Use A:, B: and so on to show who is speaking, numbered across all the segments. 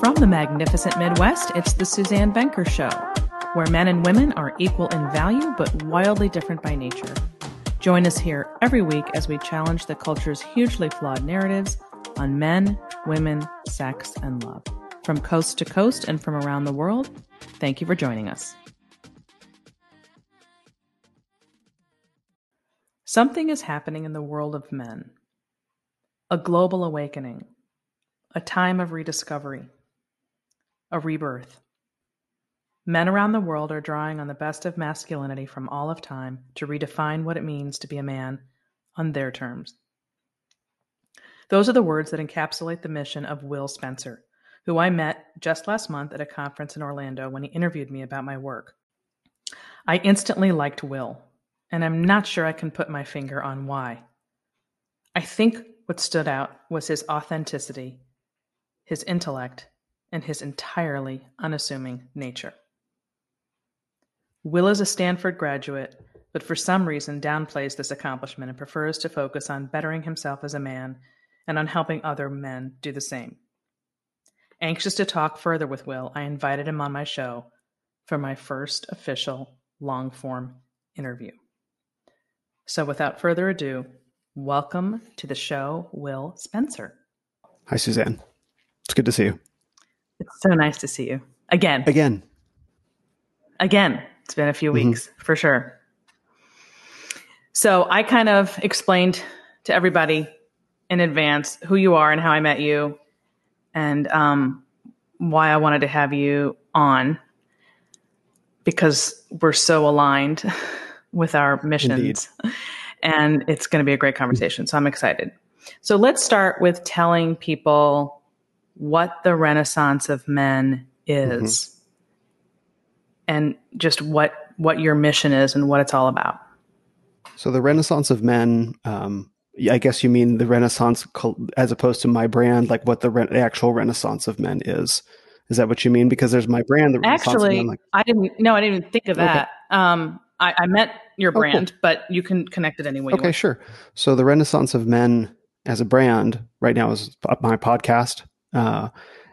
A: From the magnificent Midwest, it's the Suzanne Venker Show, where men and women are equal in value but wildly different by nature. Join us here every week as we challenge the culture's hugely flawed narratives on men, women, sex, and love. From coast to coast and from around the world, thank you for joining us. Something is happening in the world of men. A global awakening, a time of rediscovery, a rebirth. Men around the world are drawing on the best of masculinity from all of time to redefine what it means to be a man on their terms. Those are the words that encapsulate the mission of Will Spencer, who I met just last month at a conference in Orlando when he interviewed me about my work. I instantly liked Will, and I'm not sure I can put my finger on why. I think what stood out was his authenticity, his intellect, and his entirely unassuming nature. Will is a Stanford graduate, but for some reason downplays this accomplishment and prefers to focus on bettering himself as a man and on helping other men do the same. Anxious to talk further with Will, I invited him on my show for my first official long form interview. So, without further ado, welcome to the show, Will Spencer.
B: Hi, Suzanne. It's good to see you.
A: It's so nice to see you again.
B: Again.
A: Again. It's been a few mm-hmm. weeks for sure. So, I kind of explained to everybody in advance who you are and how I met you and um, why I wanted to have you on because we're so aligned with our missions. Indeed. And it's going to be a great conversation. So I'm excited. So let's start with telling people what the Renaissance of Men is mm-hmm. and just what what your mission is and what it's all about.
B: So the Renaissance of Men um, I guess you mean the Renaissance as opposed to my brand, like what the, re- actual Renaissance of men is. Is that what you mean? Because there's my brand.
A: The Actually, men, like, I didn't. No, I didn't even think of okay. that. Um, I, I, meant your brand, oh, cool. but you can connect it anyway.
B: Okay, sure. So the Renaissance of Men as a brand right now is my podcast, uh,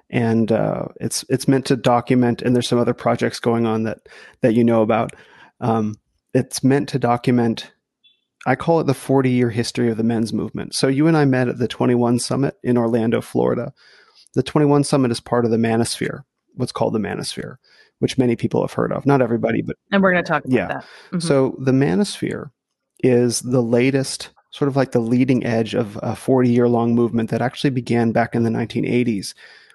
B: and uh, it's it's meant to document. And there's some other projects going on that that you know about. Um, it's meant to document I call it the 40 year history of the men's movement. So you and I met at the 21 Summit in Orlando, Florida. The 21 Summit is part of the Manosphere, what's called the Manosphere, which many people have heard of. Not everybody, but.
A: And we're going to talk about
B: yeah.
A: that.
B: Mm-hmm. So the Manosphere is the latest, sort of like the leading edge of a 40 year long movement that actually began back in the 1980s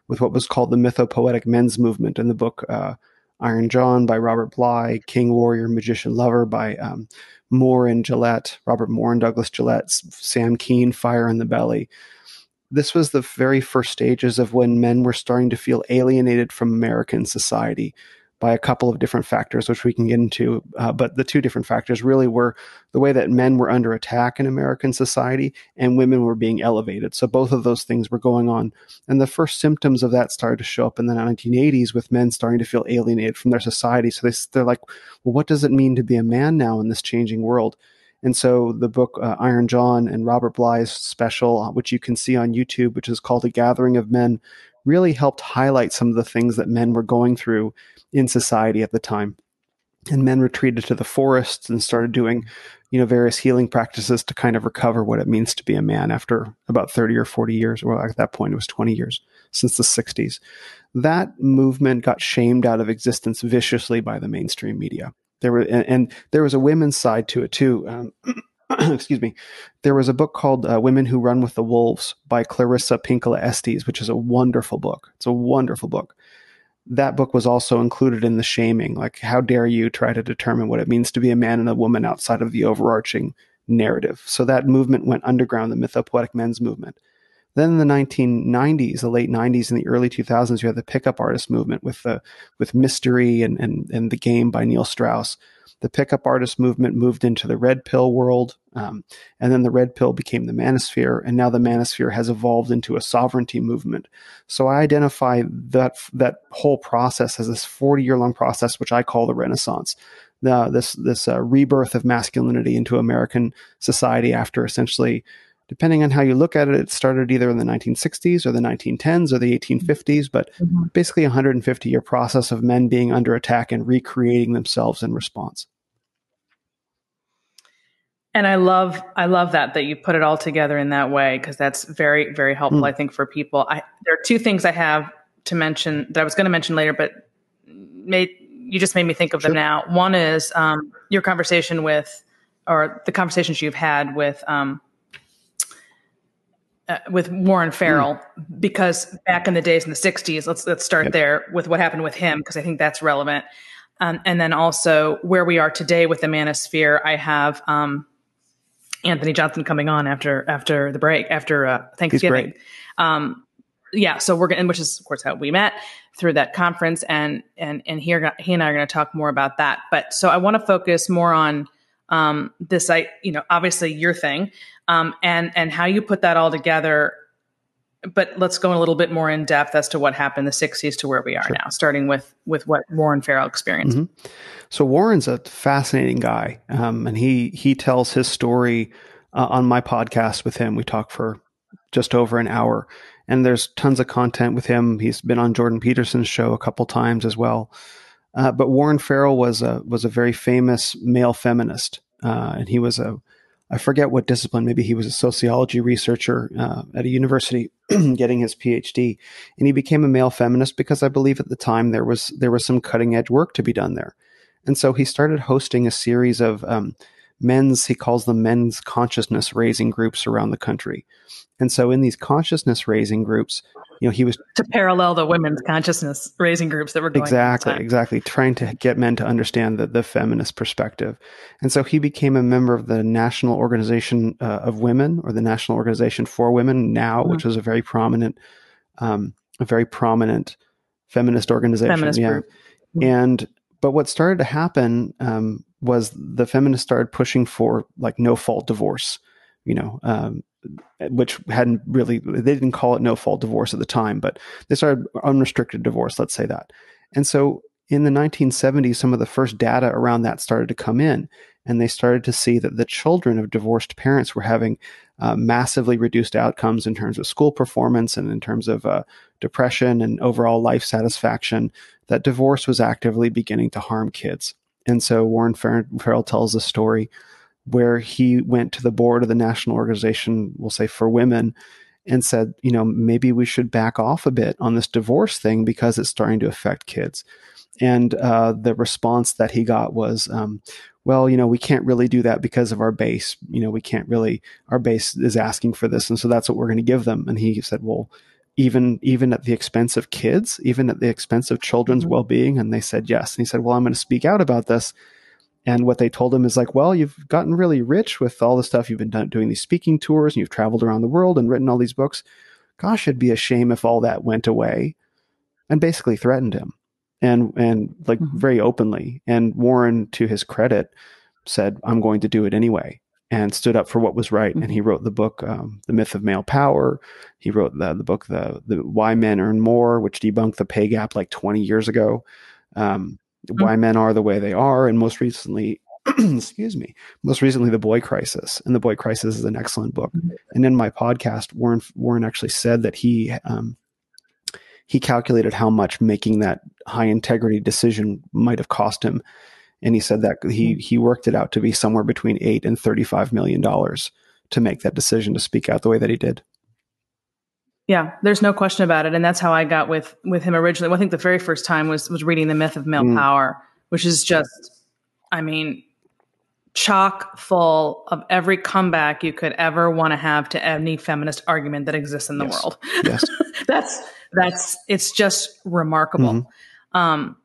B: with what was called the mythopoetic men's movement in the book uh, Iron John by Robert Bly, King Warrior Magician Lover by um, Moore and Gillette, Robert Moore and Douglas Gillette, Sam Keen, Fire in the Belly. This was the very first stages of when men were starting to feel alienated from American society by a couple of different factors, which we can get into. Uh, but the two different factors really were the way that men were under attack in American society and women were being elevated. So both of those things were going on. And the first symptoms of that started to show up in the 1980s with men starting to feel alienated from their society. So they, they're like, well, what does it mean to be a man now in this changing world? And so the book uh, Iron John and Robert Bly's special, uh, which you can see on YouTube, which is called A Gathering of Men, really helped highlight some of the things that men were going through in society at the time. And men retreated to the forests and started doing, you know, various healing practices to kind of recover what it means to be a man after about 30 or 40 years. Well, at that point, it was 20 years since the 60s. That movement got shamed out of existence viciously by the mainstream media. There were, and, and there was a women's side to it too. Um, excuse me, there was a book called uh, Women Who Run with the Wolves by Clarissa Pinkola Estes, which is a wonderful book. It's a wonderful book. That book was also included in the shaming. Like, how dare you try to determine what it means to be a man and a woman outside of the overarching narrative? So that movement went underground, the mythopoetic men's movement. Then in the 1990s, the late 90s and the early 2000s, you had the pickup artist movement with the with Mystery and and, and the Game by Neil Strauss the pickup artist movement moved into the red pill world, um, and then the red pill became the manosphere, and now the manosphere has evolved into a sovereignty movement. So I identify that that whole process as this forty year long process, which I call the Renaissance. The, this this uh, rebirth of masculinity into American society after essentially depending on how you look at it, it started either in the 1960s or the 1910s or the 1850s, but mm-hmm. basically a 150 year process of men being under attack and recreating themselves in response.
A: And I love I love that that you put it all together in that way because that's very very helpful mm. I think for people. I there are two things I have to mention that I was going to mention later, but made you just made me think of sure. them now. One is um, your conversation with, or the conversations you've had with um, uh, with Warren Farrell, mm. because back in the days in the '60s, let's let's start yep. there with what happened with him because I think that's relevant. Um, and then also where we are today with the Manosphere. I have um, Anthony Johnson coming on after after the break after uh, Thanksgiving. Um, yeah, so we're going, which is of course how we met through that conference, and and and here he and I are going to talk more about that. But so I want to focus more on um, this, I you know, obviously your thing, um, and and how you put that all together. But let's go a little bit more in depth as to what happened in the '60s to where we are sure. now, starting with with what Warren Farrell experienced. Mm-hmm.
B: So Warren's a fascinating guy, um, and he he tells his story uh, on my podcast with him. We talk for just over an hour, and there's tons of content with him. He's been on Jordan Peterson's show a couple times as well. Uh, but Warren Farrell was a was a very famous male feminist, uh, and he was a I forget what discipline. Maybe he was a sociology researcher uh, at a university, getting his PhD, and he became a male feminist because I believe at the time there was there was some cutting edge work to be done there, and so he started hosting a series of um, men's he calls them men's consciousness raising groups around the country, and so in these consciousness raising groups, you know, he was
A: to parallel the women's consciousness raising groups that were going
B: exactly, exactly trying to get men to understand the, the feminist perspective. And so he became a member of the National Organization uh, of Women or the National Organization for Women now, mm-hmm. which was a very prominent, um, a very prominent feminist organization.
A: Feminist yeah. group.
B: Mm-hmm. And but what started to happen um, was the feminists started pushing for like no fault divorce. You know, um, which hadn't really they didn't call it no fault divorce at the time, but they started unrestricted divorce, let's say that. And so in the 1970s, some of the first data around that started to come in, and they started to see that the children of divorced parents were having uh, massively reduced outcomes in terms of school performance and in terms of uh, depression and overall life satisfaction. That divorce was actively beginning to harm kids. And so Warren Farrell tells a story where he went to the board of the national organization, we'll say for women, and said, you know, maybe we should back off a bit on this divorce thing because it's starting to affect kids. And uh, the response that he got was, um, well, you know, we can't really do that because of our base. You know, we can't really, our base is asking for this. And so that's what we're going to give them. And he said, well, even even at the expense of kids, even at the expense of children's mm-hmm. well being? And they said yes. And he said, well, I'm going to speak out about this and what they told him is like, well, you've gotten really rich with all the stuff you've been done, doing these speaking tours and you've traveled around the world and written all these books. Gosh, it'd be a shame if all that went away and basically threatened him and, and like mm-hmm. very openly. And Warren, to his credit, said, I'm going to do it anyway and stood up for what was right. Mm-hmm. And he mm-hmm. wrote the book, um, The Myth of Male Power. He wrote the, the book, the, the Why Men Earn More, which debunked the pay gap like 20 years ago. Um, mm-hmm. why men are the way they are, and most recently, excuse me, most recently, the Boy Crisis. And the Boy Crisis is an excellent book. Mm-hmm. And in my podcast, Warren Warren actually said that he um, he calculated how much making that high integrity decision might have cost him, and he said that he mm-hmm. he worked it out to be somewhere between eight and thirty five million dollars to make that decision to speak out the way that he did.
A: Yeah, there's no question about it, and that's how I got with with him originally. Well, I think the very first time was was reading the Myth of Male mm. Power, which is just, I mean, chock full of every comeback you could ever want to have to any feminist argument that exists in the
B: yes.
A: world.
B: Yes,
A: that's that's it's just remarkable. Mm-hmm. Um,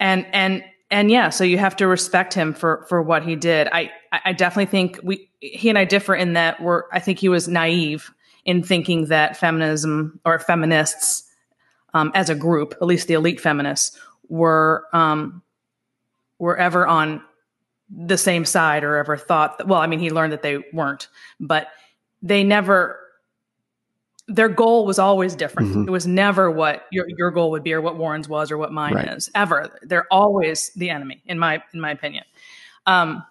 A: and and and yeah, so you have to respect him for for what he did. I I definitely think we he and I differ in that we're I think he was naive in thinking that feminism or feminists um, as a group, at least the elite feminists, were um, were ever on the same side or ever thought. That, well, I mean, he learned that they weren't, but they never. Their goal was always different. Mm-hmm. It was never what your your goal would be, or what Warren's was, or what mine right. is. Ever, they're always the enemy, in my in my opinion. Um,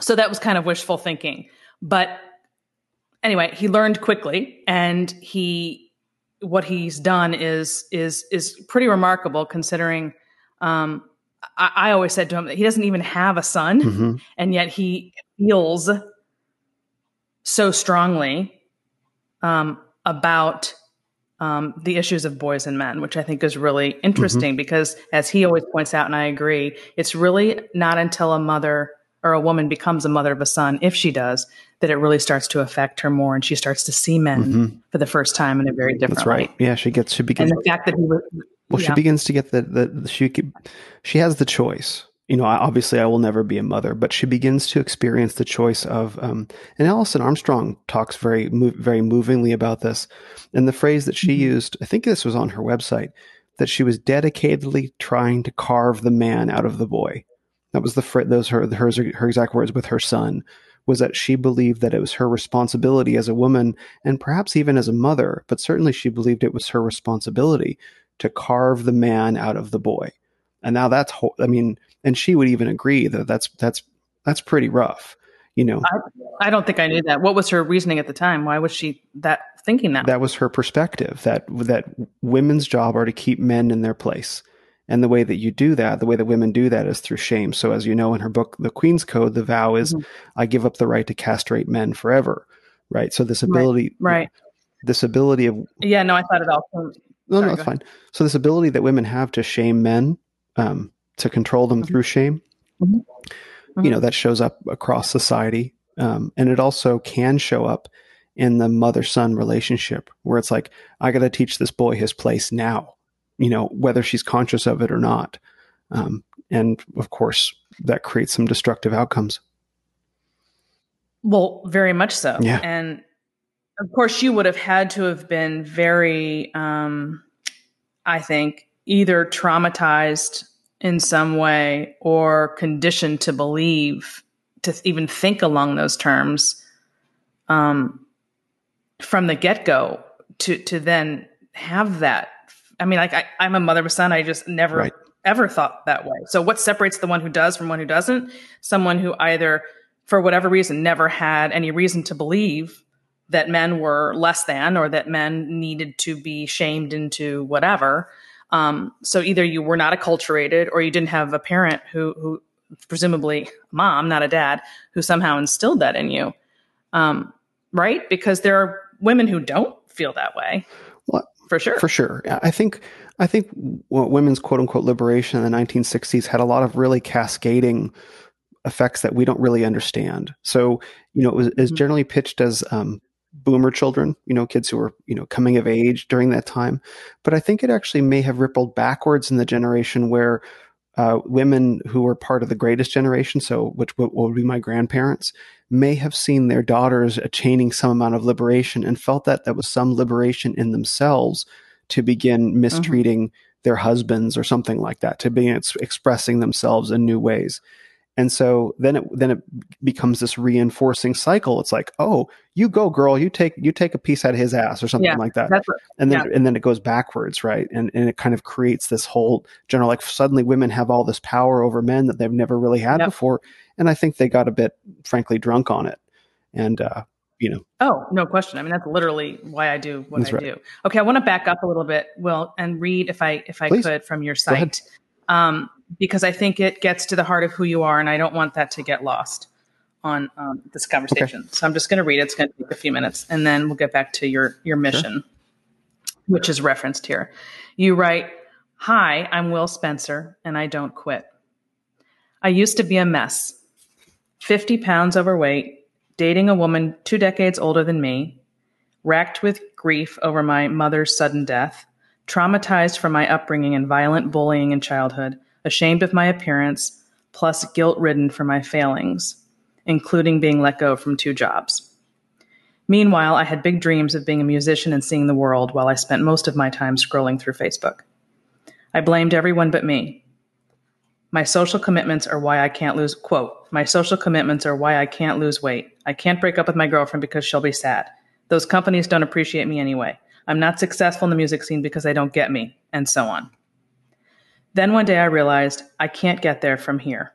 A: so that was kind of wishful thinking, but anyway, he learned quickly, and he what he's done is is is pretty remarkable considering. Um, I, I always said to him that he doesn't even have a son,
B: hmm
A: and yet he feels so strongly um, about um, the issues of boys and men, which I think is really interesting because, as he always points out, and I agree, it's really not until a mother or a woman becomes a mother of a son, if she does, that it really starts to affect her more, and she starts to see men
B: Mhm.
A: for the first time in a very different way.
B: That's right.
A: light.
B: Yeah, she gets she
A: And
B: begins
A: the fact that he was,
B: well, she begins to get the, the, the she she has the choice. You know, obviously, I will never be a mother, but she begins to experience the choice of. Um, and Alison Armstrong talks very very movingly about this, and the phrase that she
A: Mhm.
B: used. I think this was on her website that she was dedicatedly trying to carve the man out of the boy. That was the phr- those her hers her exact words with her son was that she believed that it was her responsibility as a woman and perhaps even as a mother, but certainly she believed it was her responsibility to carve the man out of the boy. And now that's ho- I mean, and she would even agree that that's that's that's pretty rough. You know,
A: I don't think I knew that. What was her reasoning at the time? Why was she that thinking that?
B: that was her perspective that that women's job are to keep men in their place. And the way that you do that, the way that women do that is through shame. So as you know in her book The Queen's Code, the vow is
A: Mhm.
B: I give up the right to castrate men forever. Right? So this ability
A: right.
B: this ability of
A: Yeah, no, I thought it all.
B: No,
A: Sorry,
B: no, it's fine. So this ability that women have to shame men, um, to control them
A: Mhm.
B: through shame,
A: Mhm.
B: you know, that shows up across society, um, and it also can show up in the mother-son relationship, where it's like, I got to teach this boy his place now, you know, whether she's conscious of it or not, um, and of course, that creates some destructive outcomes.
A: Well, very much so.
B: Yeah.
A: And of course, you would have had to have been very, um, I think, either traumatized in some way or conditioned to believe, to even think along those terms um, from the get go to, to then have that. I mean, like, I, I'm a mother of a son. I just never,
B: Right.
A: ever thought that way. So, what separates the one who does from one who doesn't? Someone who either for whatever reason, never had any reason to believe that men were less than or that men needed to be shamed into whatever. Um, so either you were not acculturated or you didn't have a parent who, who presumably mom, not a dad, who somehow instilled that in you. Um, right? Because there are women who don't feel that way.
B: Well,
A: For sure.
B: For sure. I think I think women's quote unquote liberation in the 1960s had a lot of really cascading effects that we don't really understand. So, you know, it was, it was
A: Mhm.
B: generally pitched as um, boomer children, you know, kids who were, you know, coming of age during that time. But I think it actually may have rippled backwards in the generation where uh, women who were part of the greatest generation, so which w- would be my grandparents, may have seen their daughters attaining some amount of liberation and felt that that was some liberation in themselves to begin mistreating their husbands or something like that, to begin ex- expressing themselves in new ways. And so then it then it becomes this reinforcing cycle. It's like, oh, you go, girl, you take you take a piece out of his ass or something
A: Yeah,
B: like that
A: what,
B: and then and then it goes backwards right and and it kind of creates this whole general like suddenly women have all this power over men that they've never really had
A: Yep.
B: before and i think they got a bit frankly drunk on it and uh you know
A: Oh, no question. I mean, that's literally why I do what
B: That's
A: I
B: right.
A: do. Okay, I want to back up a little bit, Will, and read if I if I
B: Please.
A: could from your site, um, because I think it gets to the heart of who you are, and I don't want that to get lost on um, this conversation. So I'm just going to read it. It's going to take a few minutes, and then we'll get back to your your mission, which is referenced here. You write, "Hi, I'm Will Spencer, and I don't quit. I used to be a mess, 50 pounds overweight." dating a woman two decades older than me, racked with grief over my mother's sudden death, traumatized from my upbringing and violent bullying in childhood, ashamed of my appearance, plus guilt ridden for my failings, including being let go from two jobs. Meanwhile, I had big dreams of being a musician and seeing the world while I spent most of my time scrolling through Facebook. I blamed everyone but me. My social commitments are why I can't lose, quote, my social commitments are why I can't lose weight. I can't break up with my girlfriend because she'll be sad. Those companies don't appreciate me anyway. I'm not successful in the music scene because they don't get me, and so on. Then one day I realized I can't get there from here.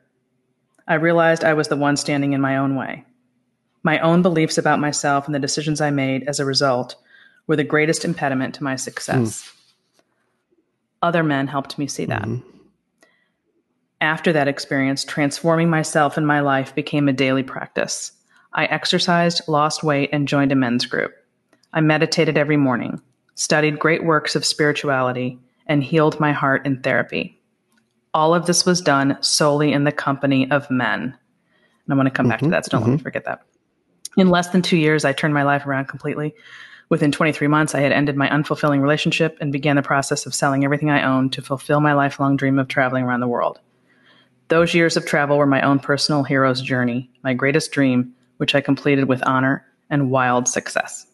A: I realized I was the one standing in my own way. My own beliefs about myself and the decisions I made as a result were the greatest impediment to my success. Other men helped me see that.
B: Mm-hmm.
A: After that experience, transforming myself and my life became a daily practice. I exercised, lost weight, and joined a men's group. I meditated every morning, studied great works of spirituality, and healed my heart in therapy. All of this was done solely in the company of men. And I want to come back to that, so don't let me mm-hmm. forget that. In less than two years, I turned my life around completely. Within 23 months, I had ended my unfulfilling relationship and began the process of selling everything I owned to fulfill my lifelong dream of traveling around the world. Those years of travel were my own personal hero's journey, my greatest dream, which I completed with honor and wild success.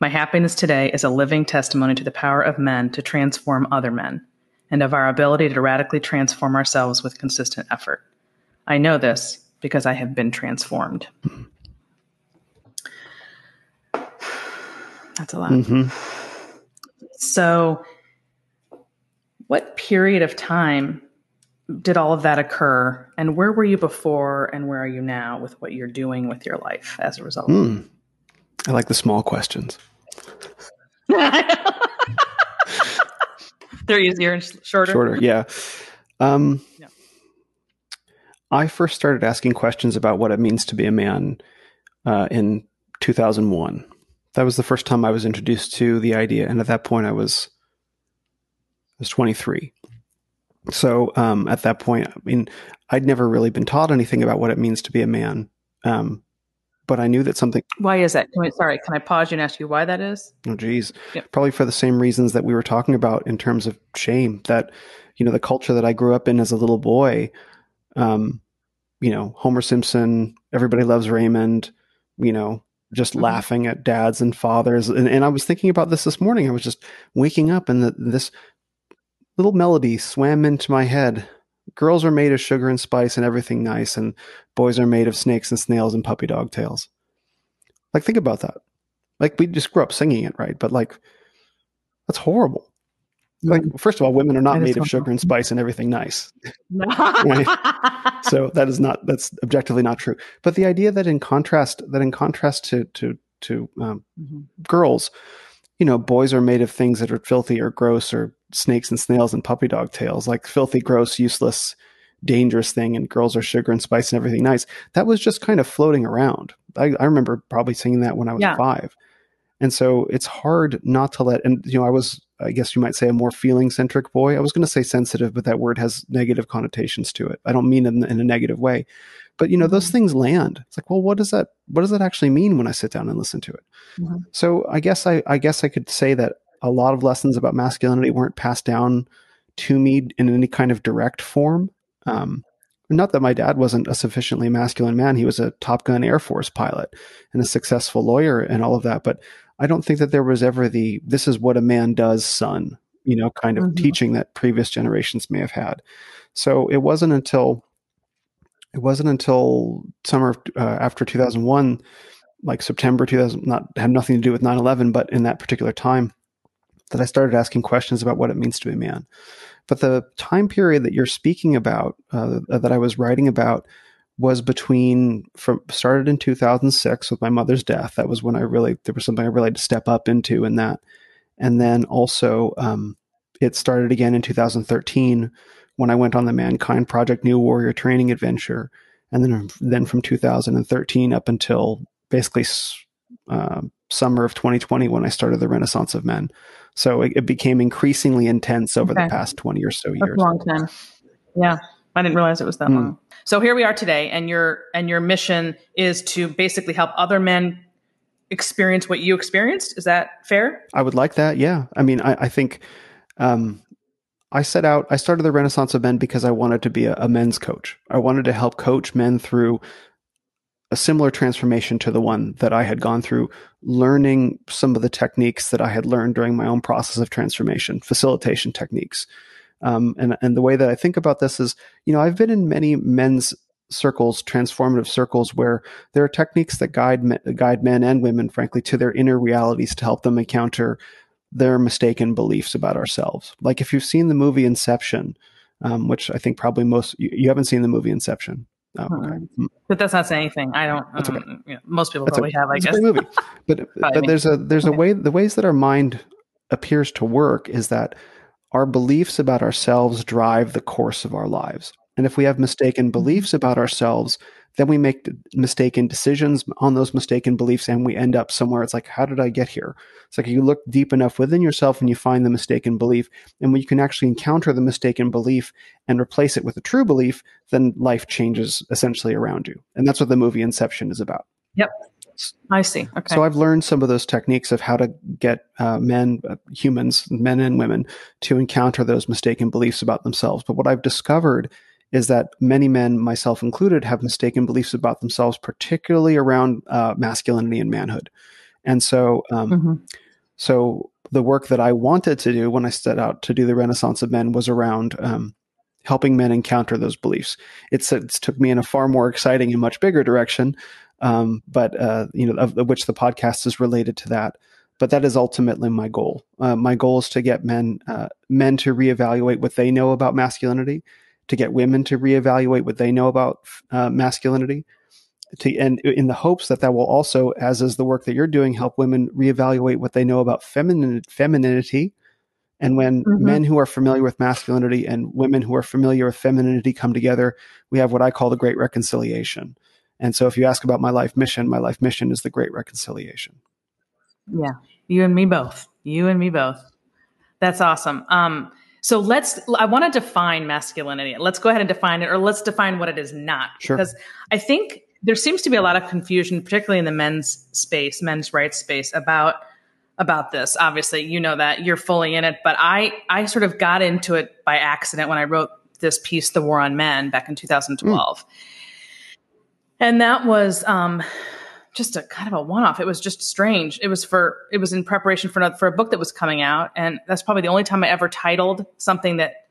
A: My happiness today is a living testimony to the power of men to transform other men and of our ability to radically transform ourselves with consistent effort. I know this because I have been transformed. That's a lot.
B: hmm
A: So, what period of time did all of that occur? And where were you before and where are you now with what you're doing with your life as a result?
B: Mm. I like the small questions.
A: They're easier and shorter.
B: Shorter, yeah. Um,
A: Yeah.
B: I first started asking questions about what it means to be a man uh, in 2001. That was the first time I was introduced to the idea, and at that point, I was I was 23. So um, at that point, I mean, I'd never really been taught anything about what it means to be a man, um, but I knew that something.
A: Why is that? Can sorry, can I pause you and ask you why that is?
B: Oh, geez.
A: Yep.
B: Probably for the same reasons that we were talking about in terms of shame. That, you know, the culture that I grew up in as a little boy, um, you know, Homer Simpson, everybody loves Raymond, you know, just
A: Mhm.
B: laughing at dads and fathers. And, and I was thinking about this this morning. I was just waking up and the, this little melody swam into my head. Girls are made of sugar and spice and everything nice, and boys are made of snakes and snails and puppy dog tails. Like, think about that. Like, we just grew up singing it, right? But, like, that's horrible. Like, first of all, women are not made of sugar and spice and everything nice. So that is not that's objectively not true. But the idea that in contrast that in contrast to to to um,
A: Mhm.
B: girls, you know, boys are made of things that are filthy or gross or snakes and snails and puppy dog tails, like filthy, gross, useless, dangerous thing, and girls are sugar and spice and everything nice. That was just kind of floating around. I, I remember probably singing that when I was
A: Yeah.
B: five. And so it's hard not to let, and you know, I was, I guess you might say, a more feeling centric boy. I was going to say sensitive, but that word has negative connotations to it. I don't mean in, in a negative way, but you know, those
A: Mhm.
B: things land. It's like, well, what does that, what does that actually mean when I sit down and listen to it?
A: Mhm.
B: So I guess I, I guess I could say that a lot of lessons about masculinity weren't passed down to me in any kind of direct form. Um, not that my dad wasn't a sufficiently masculine man. He was a Top Gun Air Force pilot and a successful lawyer and all of that. But I don't think that there was ever the "this is what a man does, son," you know, kind of
A: Mhm.
B: teaching that previous generations may have had. So it wasn't until it wasn't until summer of, uh, after 2001 like september 2000 not have nothing to do with 9-11 but in that particular time that i started asking questions about what it means to be a man but the time period that you're speaking about uh, that i was writing about was between from started in 2006 with my mother's death that was when i really there was something i really had to step up into in that and then also um, it started again in 2013 when I went on the Mankind Project New Warrior Training Adventure, and then then from 2013 up until basically uh, summer of 2020 when I started the Renaissance of Men. So it, it became increasingly intense over
A: Okay.
B: the past 20 or so
A: That's
B: years.
A: a long time. Yeah. I didn't realize it was that
B: Mm.
A: long. So here we are today, and your and your mission is to basically help other men experience what you experienced. Is that fair?
B: I would like that. Yeah. I mean, I, I think um, I set out, I started the Renaissance of Men because I wanted to be a, a men's coach. I wanted to help coach men through a similar transformation to the one that I had gone through, learning some of the techniques that I had learned during my own process of transformation, facilitation techniques. Um, and, and the way that I think about this is, you know, I've been in many men's circles, transformative circles, where there are techniques that guide men, guide men and women, frankly, to their inner realities to help them encounter their mistaken beliefs about ourselves. Like if you've seen the movie Inception, um, which I think probably most you, you haven't seen the movie Inception. Oh, okay.
A: Hmm. But that's not saying anything. I don't.
B: That's okay.
A: um, you know, most people
B: That's
A: probably have. I
B: it's
A: guess.
B: a movie, but but
A: me.
B: there's a there's a way the ways that our mind appears to work is that our beliefs about ourselves drive the course of our lives, and if we have mistaken mm-hmm. beliefs about ourselves, then we make mistaken decisions on those mistaken beliefs, and we end up somewhere. It's like, how did I get here? It's like you look deep enough within yourself and you find the mistaken belief, and when you can actually encounter the mistaken belief and replace it with a true belief, then life changes essentially around you, and that's what the movie Inception is about.
A: I see. Okay.
B: So I've learned some of those techniques of how to get uh, men, uh, humans, men and women, to encounter those mistaken beliefs about themselves. But what I've discovered is that many men, myself included, have mistaken beliefs about themselves, particularly around uh, masculinity and manhood. And so, um,
A: Mhm.
B: so the work that I wanted to do when I set out to do the Renaissance of Men was around um, helping men encounter those beliefs. It's it took me in a far more exciting and much bigger direction, um, but uh, you know, of, of which the podcast is related to that. But that is ultimately my goal. Uh, my goal is to get men uh, men to reevaluate what they know about masculinity, to get women to reevaluate what they know about uh, masculinity, to and in the hopes that that will also, as is the work that you're doing, help women reevaluate what they know about feminine femininity. And when
A: Mhm.
B: men who are familiar with masculinity and women who are familiar with femininity come together, we have what I call the great reconciliation. And so, if you ask about my life mission, my life mission is the great reconciliation.
A: Yeah, you and me both. You and me both. That's awesome. Um, so let's. I want to define masculinity. Let's go ahead and define it, or let's define what it is not.
B: Sure.
A: Because I think there seems to be a lot of confusion, particularly in the men's space, men's rights space, about about this. Obviously, you know that you're fully in it, but I I sort of got into it by accident when I wrote this piece, "The War on Men," back in 2012, and that was. Um, just a kind of a one-off. It was just strange. It was for it was in preparation for another, for a book that was coming out, and that's probably the only time I ever titled something that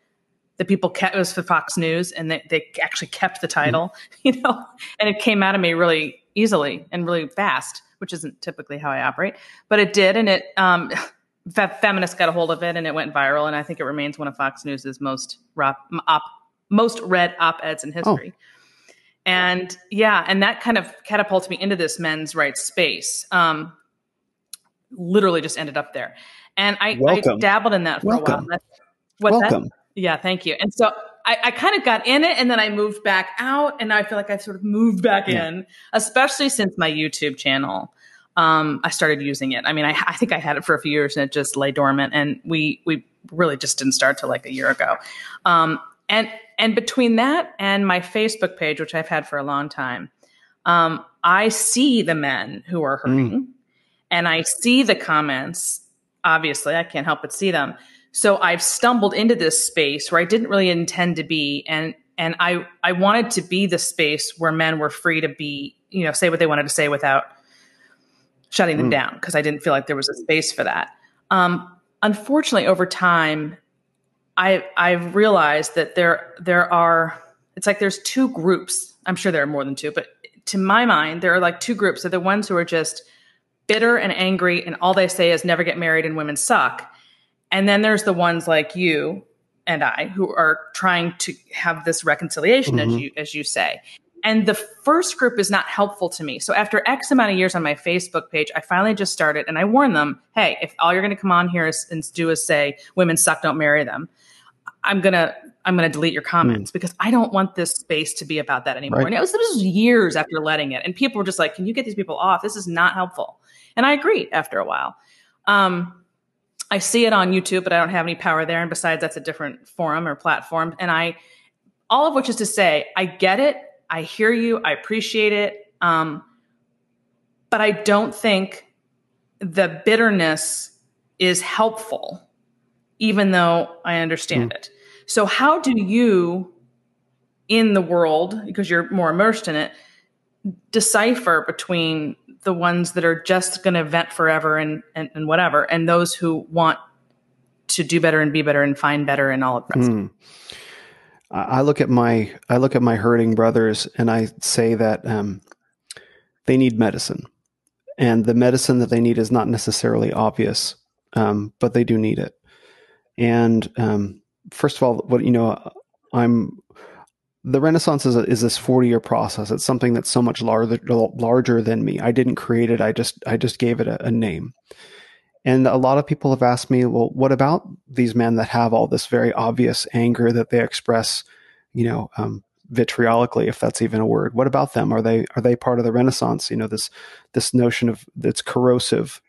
A: the people kept. It was for Fox News, and they, they actually kept the title, you know, and it came out of me really easily and really fast, which isn't typically how I operate, but it did, and it um, fe- feminists got a hold of it, and it went viral, and I think it remains one of Fox News's most rop, op, most read op-eds in history. And yeah, and that kind of catapulted me into this men's rights space. Um, literally just ended up there. And I, I dabbled in that for a while.
B: Welcome.
A: That's- What's that?
B: Welcome.
A: Yeah, thank you. And so I, I kind of got in it and then I moved back out and I feel like I've sort of moved back
B: Yeah.
A: in, especially since my YouTube channel. Um, I started using it. I mean, I, I think I had it for a few years and it just lay dormant and we, we really just didn't start till like a year ago. Um, and, and between that and my Facebook page, which I've had for a long time, um, I see the men who are hurting and I see the comments. Obviously, I can't help but see them. So I've stumbled into this space where I didn't really intend to be, and and I I wanted to be the space where men were free to be, you know, say what they wanted to say without shutting them
B: Mm.
A: down because I didn't feel like there was a space for that. Um, unfortunately, over time, I I've realized that there there are it's like there's two groups. I'm sure there are more than two, but to my mind, there are like two groups. They're the ones who are just bitter and angry, and all they say is never get married and women suck. And then there's the ones like you and I who are trying to have this reconciliation, as
B: Mhm.
A: you as you say. And the first group is not helpful to me. So after X amount of years on my Facebook page, I finally just started and I warn them, hey, if all you're going to come on here is, and do is say women suck, don't marry them, I'm gonna I'm gonna delete your comments because I don't want this space to be about that anymore.
B: Right.
A: And it was, this was years after letting it, and people were just like, "Can you get these people off? This is not helpful." And I agreed after a while. Um, I see it on YouTube, but I don't have any power there. And besides, that's a different forum or platform. And I, all of which is to say, I get it. I hear you. I appreciate it. Um, but I don't think the bitterness is helpful, even though I understand it. So, how do you, in the world, because you're more immersed in it, decipher between the ones that are just going to vent forever and, and, and whatever, and those who want to do better and be better and find better and all of that?
B: Mm. I look at my I look at my hurting brothers and I say that um, they need medicine, and the medicine that they need is not necessarily obvious, um, but they do need it. And um, first of all, what you know, I'm the Renaissance is, a, is this 40 year process. It's something that's so much larger, larger than me. I didn't create it. I just, I just gave it a, a name. And a lot of people have asked me, well, what about these men that have all this very obvious anger that they express, you know, um, vitriolically, if that's even a word? What about them? Are they are they part of the Renaissance? You know, this this notion of that's corrosive.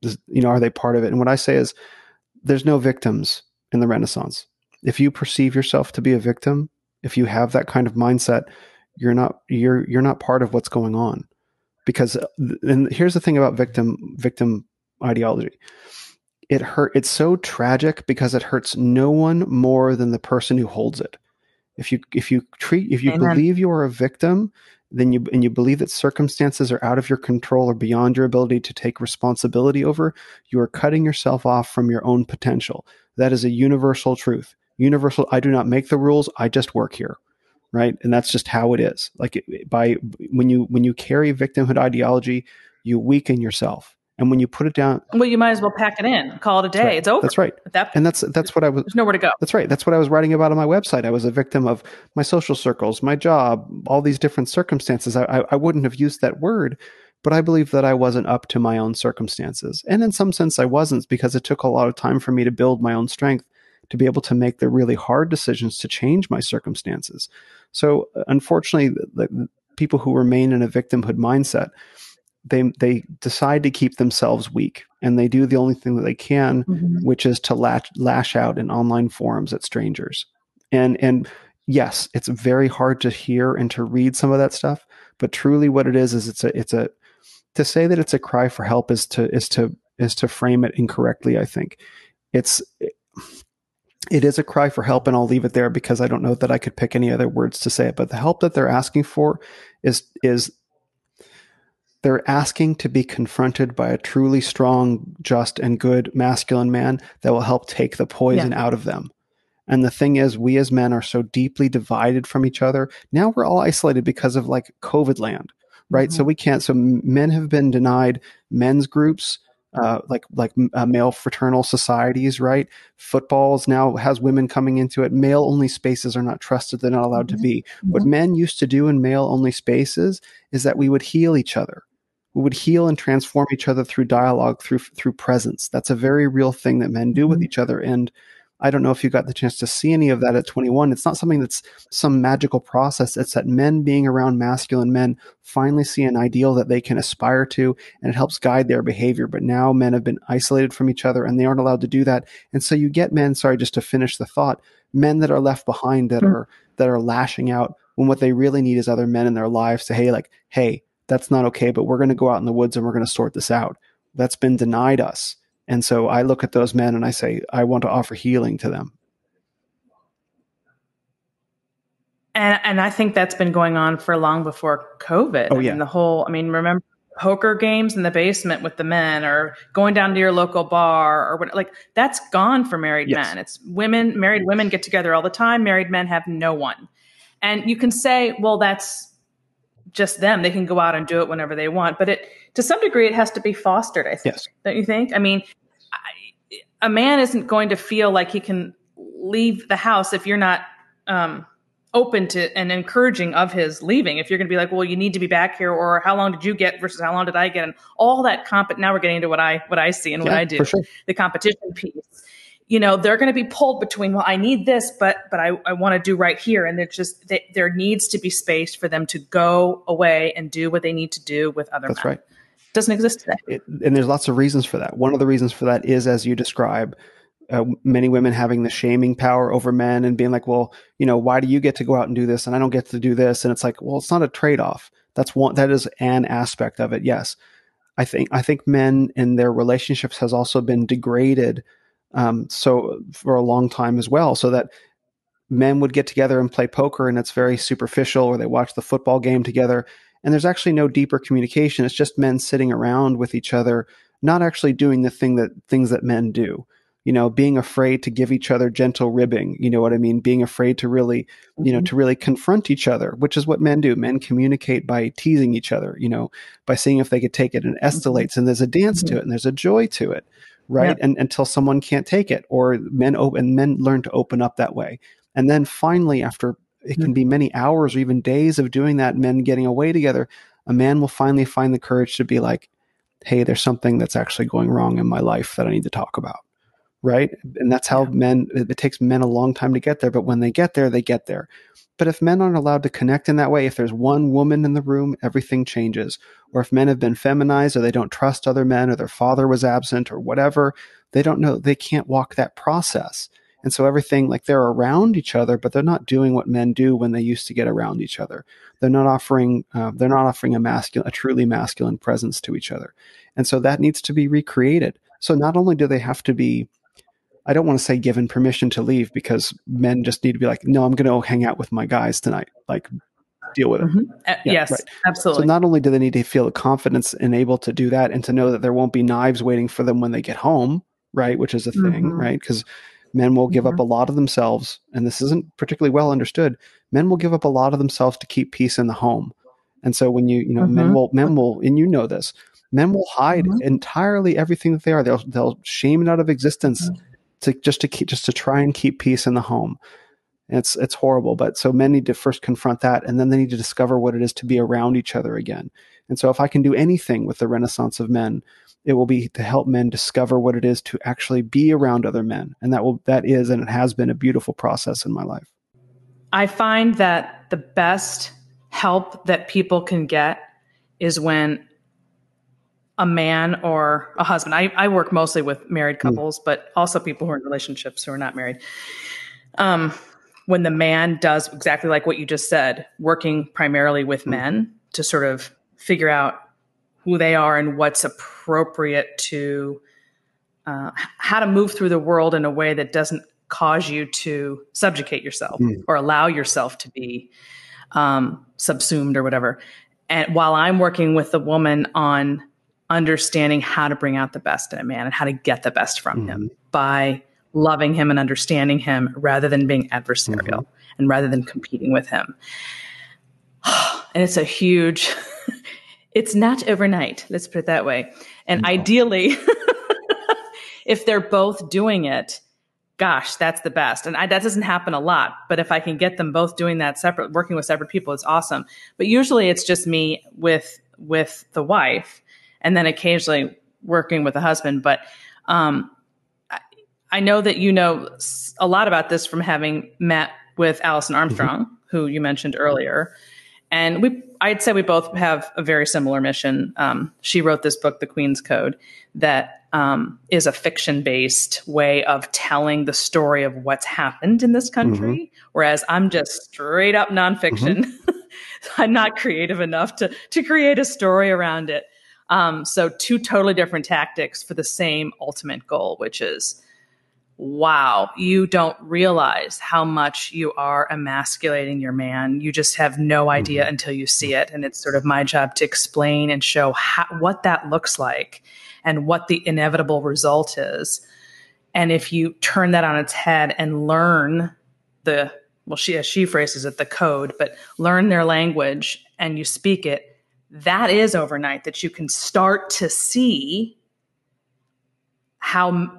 B: This, you know, are they part of it? And what I say is, there's no victims in the Renaissance. If you perceive yourself to be a victim, if you have that kind of mindset, you're not you're you're not part of what's going on. Because uh, and here's the thing about victim victim ideology. It hurt it's so tragic because it hurts no one more than the person who holds it. If you if you treat if you Amen. believe you are a victim, then you and you believe that circumstances are out of your control or beyond your ability to take responsibility over, you are cutting yourself off from your own potential. That is a universal truth. Universal I do not make the rules, I just work here. Right? And that's just how it is. Like by when you when you carry victimhood ideology, you weaken yourself and when you put it down,
A: well, you might as well pack it in, call it a day.
B: Right.
A: It's over.
B: That's right. That and that's that's what I was.
A: There's nowhere to go.
B: That's right. That's what I was writing about on my website. I was a victim of my social circles, my job, all these different circumstances. I, I, I wouldn't have used that word, but I believe that I wasn't up to my own circumstances, and in some sense, I wasn't because it took a lot of time for me to build my own strength to be able to make the really hard decisions to change my circumstances. So, uh, unfortunately, the, the people who remain in a victimhood mindset they they decide to keep themselves weak and they do the only thing that they can mm-hmm. which is to lash, lash out in online forums at strangers and and yes it's very hard to hear and to read some of that stuff but truly what it is is it's a it's a to say that it's a cry for help is to is to is to frame it incorrectly i think it's it is a cry for help and i'll leave it there because i don't know that i could pick any other words to say it but the help that they're asking for is is they're asking to be confronted by a truly strong, just, and good masculine man that will help take the poison yeah. out of them. And the thing is, we as men are so deeply divided from each other. Now we're all isolated because of like COVID land, right? Mm-hmm. So we can't. So men have been denied men's groups, uh, like like uh, male fraternal societies, right? Footballs now has women coming into it. Male only spaces are not trusted; they're not allowed mm-hmm. to be. Mm-hmm. What men used to do in male only spaces is that we would heal each other we would heal and transform each other through dialogue through through presence. That's a very real thing that men do mm-hmm. with each other and i don't know if you got the chance to see any of that at 21 it's not something that's some magical process. It's that men being around masculine men finally see an ideal that they can aspire to and it helps guide their behavior. But now men have been isolated from each other and they aren't allowed to do that. And so you get men sorry just to finish the thought men that are left behind that mm-hmm. are that are lashing out when what they really need is other men in their lives to hey like hey that's not okay, but we're going to go out in the woods and we're going to sort this out. That's been denied us. And so I look at those men and I say, I want to offer healing to them.
A: And and I think that's been going on for long before COVID.
B: Oh yeah.
A: I mean, the whole I mean, remember poker games in the basement with the men or going down to your local bar or what like that's gone for married yes. men. It's women, married women get together all the time, married men have no one. And you can say, well, that's just them. They can go out and do it whenever they want. But it, to some degree, it has to be fostered. I think.
B: Yes.
A: Don't you think? I mean, I, a man isn't going to feel like he can leave the house if you're not um, open to and encouraging of his leaving. If you're going to be like, well, you need to be back here, or how long did you get versus how long did I get, and all that comp. Now we're getting into what I what I see and yeah, what I do.
B: Sure.
A: The competition piece you know they're going to be pulled between well i need this but but i, I want to do right here. And there's just they, there needs to be space for them to go away and do what they need to do with other
B: that's
A: men.
B: right.
A: Doesn't exist today.
B: It, and there's lots of reasons for that. One of the reasons for that is as you describe uh, many women having the shaming power over men and being like well you know why do you get to go out and do this and i don't get to do this? And it's like well it's not a trade-off. That's one that is an aspect of it yes. I think i think men in their relationships has also been degraded um, so for a long time as well, so that men would get together and play poker, and it's very superficial, or they watch the football game together, and there's actually no deeper communication. It's just men sitting around with each other, not actually doing the thing that things that men do. You know, being afraid to give each other gentle ribbing. You know what I mean? Being afraid to really, you know, mm-hmm. to really confront each other, which is what men do. Men communicate by teasing each other. You know, by seeing if they could take it, and mm-hmm. escalates, and there's a dance to mm-hmm. it, and there's a joy to it right? Yep. And until someone can't take it, or men open, men learn to open up that way, and then finally, after it hmm. can be many hours or even days of doing that, men getting away together, a man will finally find the courage to be like, hey, there's something that's actually going wrong in my life that I need to talk about. Right. And that's how yeah. men, it takes men a long time to get there. But when they get there, they get there. But if men aren't allowed to connect in that way, if there's one woman in the room, everything changes. Or if men have been feminized or they don't trust other men or their father was absent or whatever, they don't know, they can't walk that process. And so everything like they're around each other, but they're not doing what men do when they used to get around each other. They're not offering, uh, they're not offering a masculine, a truly masculine presence to each other. And so that needs to be recreated. So not only do they have to be I don't want to say given permission to leave because men just need to be like, no, I'm going to hang out with my guys tonight. Like, deal with it.
A: Mm-hmm. Uh, yeah, yes, right. absolutely.
B: So not only do they need to feel the confidence and able to do that, and to know that there won't be knives waiting for them when they get home, right? Which is a thing, mm-hmm. right? Because men will give mm-hmm. up a lot of themselves, and this isn't particularly well understood. Men will give up a lot of themselves to keep peace in the home, and so when you, you know, men mm-hmm. will, men will, and you know this, men will hide mm-hmm. entirely everything that they are. They'll they'll shame it out of existence mm-hmm to just to keep just to try and keep peace in the home. It's it's horrible, but so men need to first confront that, and then they need to discover what it is to be around each other again. And so, if I can do anything with the Renaissance of men, it will be to help men discover what it is to actually be around other men, and that will that is and it has been a beautiful process in my life.
A: I find that the best help that people can get is when a man or a husband. I, I work mostly with married hmm. couples, mm. but also people who are in relationships who are not married. Um, when the man does exactly like what you just said, working primarily with mm. men to sort of figure out who they are and what's appropriate to uh, how to move through the world in a way that doesn't cause you to subjugate yourself mm. or allow yourself to be um, subsumed or whatever. And while I'm working with the woman on understanding how to bring out the best in a man and how to get the best from mm-hmm. him by loving him and understanding him rather than being adversarial mm-hmm. and rather than competing with him. and it's a huge, it's not overnight, let's put it that way. And no. ideally, if they're both doing it, gosh, that's the best. And I, that doesn't happen a lot, but if I can get them both doing that separate, working with separate people, it's awesome. But usually it's just me with, with the wife and then occasionally working with a husband. But um, I, I, know that you know a lot about this from having met with Alison Armstrong, mm-hmm. who you mentioned earlier. And we, I'd say we both have a very similar mission. Um, she wrote this book, The Queen's Code, that um, is a fiction based way of telling the story of what's happened in this country. Mm-hmm. Whereas I'm just straight up nonfiction. Mm-hmm. I'm not creative enough to, to create a story around it. Um, so two totally different tactics for the same ultimate goal, which is wow, you don't realize how much you are emasculating your man. You just have no idea mm-hmm. until you see it. And it's sort of my job to explain and show how, what that looks like and what the inevitable result is. And if you turn that on its head and learn the, well, she, as she phrases it, the code, but learn their language and you speak it, that is overnight that you can start to see how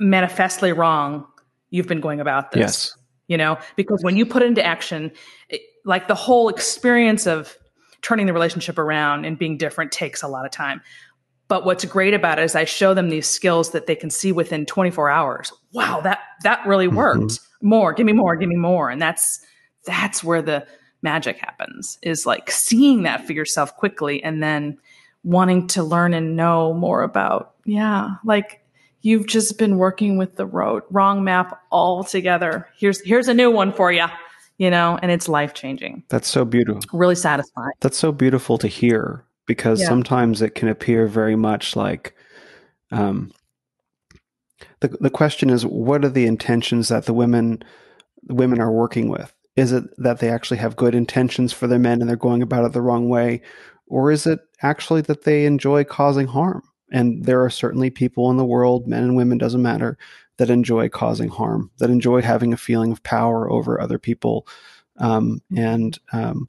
A: manifestly wrong you've been going about this.
B: Yes.
A: You know, because when you put into action, it, like the whole experience of turning the relationship around and being different takes a lot of time. But what's great about it is I show them these skills that they can see within 24 hours. Wow, that that really mm-hmm. worked. Mm-hmm. More, give me more, give me more. And that's that's where the magic happens is like seeing that for yourself quickly and then wanting to learn and know more about yeah like you've just been working with the road wrong map altogether here's here's a new one for you you know and it's life changing
B: that's so beautiful.
A: Really satisfying.
B: That's so beautiful to hear because yeah. sometimes it can appear very much like um the, the question is what are the intentions that the women the women are working with is it that they actually have good intentions for their men and they're going about it the wrong way? Or is it actually that they enjoy causing harm? And there are certainly people in the world, men and women, doesn't matter, that enjoy causing harm, that enjoy having a feeling of power over other people. Um, and um,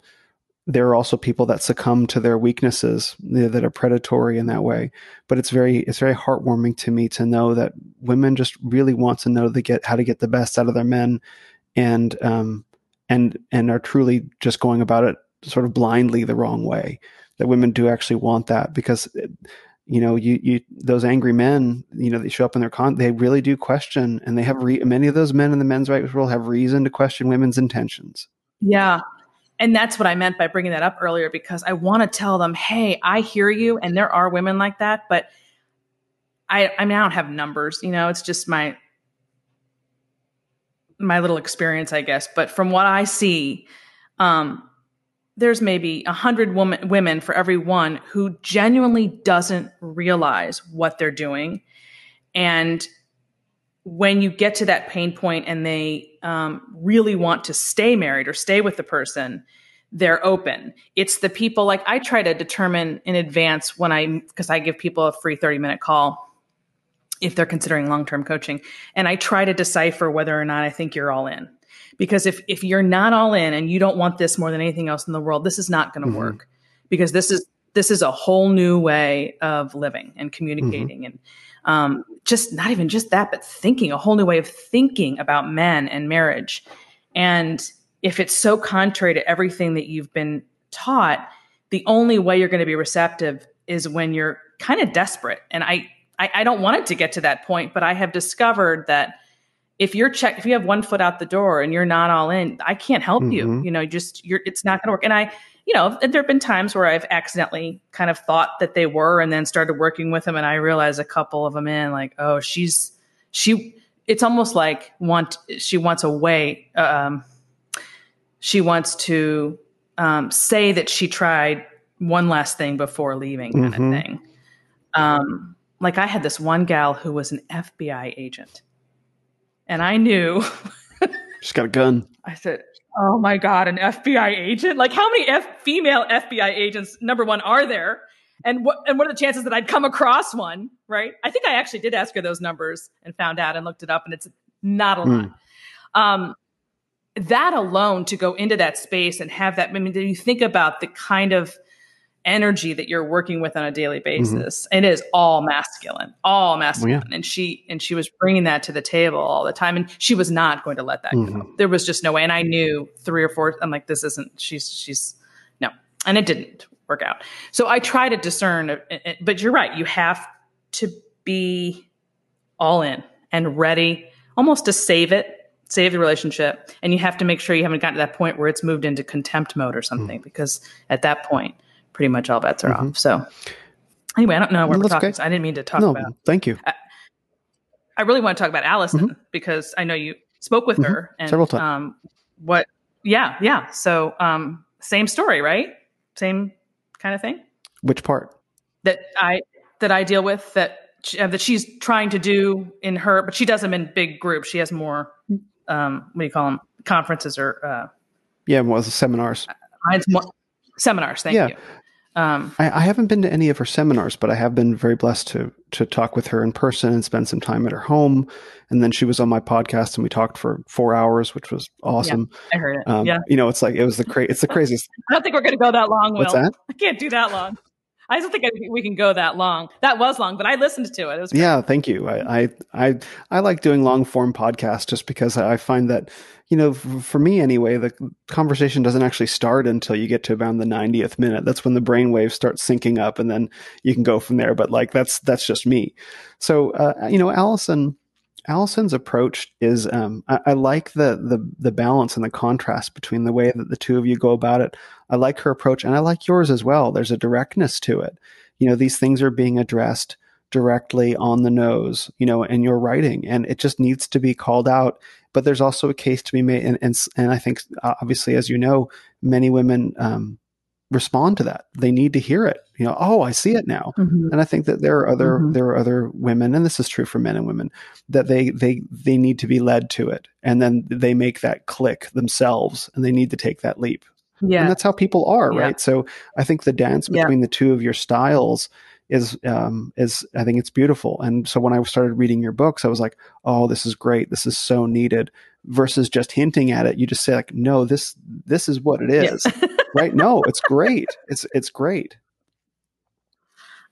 B: there are also people that succumb to their weaknesses that are predatory in that way. But it's very it's very heartwarming to me to know that women just really want to know to get how to get the best out of their men, and um, and and are truly just going about it sort of blindly the wrong way. That women do actually want that because you know you you those angry men you know they show up in their con they really do question and they have re- many of those men in the men's rights world have reason to question women's intentions
A: yeah and that's what i meant by bringing that up earlier because i want to tell them hey i hear you and there are women like that but i i mean i don't have numbers you know it's just my my little experience i guess but from what i see um there's maybe a hundred woman, women for every one who genuinely doesn't realize what they're doing. And when you get to that pain point and they um, really want to stay married or stay with the person, they're open. It's the people like I try to determine in advance when I, because I give people a free 30 minute call if they're considering long term coaching. And I try to decipher whether or not I think you're all in because if if you're not all in and you don't want this more than anything else in the world this is not going to mm-hmm. work because this is this is a whole new way of living and communicating mm-hmm. and um, just not even just that but thinking a whole new way of thinking about men and marriage and if it's so contrary to everything that you've been taught the only way you're going to be receptive is when you're kind of desperate and I, I i don't want it to get to that point but i have discovered that if you're check if you have one foot out the door and you're not all in i can't help mm-hmm. you you know just you're it's not going to work and i you know there have been times where i've accidentally kind of thought that they were and then started working with them and i realized a couple of them in like oh she's she it's almost like want she wants a way um she wants to um say that she tried one last thing before leaving kind mm-hmm. of thing um like i had this one gal who was an fbi agent and I knew.
B: She's got a gun.
A: I said, "Oh my god, an FBI agent! Like, how many F- female FBI agents? Number one, are there? And what and what are the chances that I'd come across one? Right? I think I actually did ask her those numbers and found out and looked it up, and it's not a lot. Mm. Um, that alone to go into that space and have that. I mean, do you think about the kind of energy that you're working with on a daily mm-hmm. basis. Mm-hmm. It is all masculine, all masculine. Oh, yeah. And she and she was bringing that to the table all the time, and she was not going to let that mm-hmm. go. There was just no way. And I knew three or four. I'm like, this isn't. She's she's no, and it didn't work out. So I try to discern. Uh, uh, uh, but you're right. You have to be all in and ready, almost to save it save the relationship and you have to make sure you haven't gotten to that point where it's moved into contempt mode or something mm. because at that point pretty much all bets are mm-hmm. off. So anyway, I don't know where we're talking. So I didn't mean to talk
B: no,
A: about.
B: Thank you.
A: I, I, really want to talk about Alison mm-hmm. because I know you spoke with mm-hmm. her
B: and several times.
A: Um, what? Yeah, yeah. So um, same story, right? Same kind of thing.
B: Which part?
A: That I that I deal with that she, uh, that she's trying to do in her, but she does them in big groups. She has more. Um, what do you call them? Conferences or uh,
B: yeah, more seminars.
A: Mine's more seminars. Thank yeah. you.
B: Um, I, I, haven't been to any of her seminars, but I have been very blessed to to talk with her in person and spend some time at her home. And then she was on my podcast, and we talked for four hours, which was awesome.
A: Yeah, I heard it. Um, yeah,
B: you know, it's like it was the cra- it's the craziest.
A: I don't think we're going to go that long. Will.
B: What's that?
A: I can't do that long. I don't think we can go that long. That was long, but I listened to it. It
B: yeah. Thank you. I, I I I like doing long form podcasts just because I find that you know for me anyway the conversation doesn't actually start until you get to around the 90th minute. That's when the brain waves start syncing up, and then you can go from there. But like that's that's just me. So uh, you know, Alison. Alison's approach is um, I, I, like the, the the balance and the contrast between the way that the two of you go about it. I like her approach and I like yours as well. There's a directness to it. You know, these things are being addressed directly on the nose, you know, in your writing, and it just needs to be called out. But there's also a case to be made, and and, and I think obviously, as you know, many women um, respond to that. They need to hear it. You know, oh, I see it now. Mm-hmm. And I think that there are other mm-hmm. there are other women, and this is true for men and women, that they they they need to be led to it, and then they make that click themselves, and they need to take that leap. Yeah. And that's how people are, yeah. right? So I think the dance between yeah. the two of your styles is um, is I think it's beautiful. And so when I started reading your books, I was like, oh, this is great. This is so needed. Versus just hinting at it, you just say like, no, this this is what it is, yeah. right? No, it's great. It's it's great.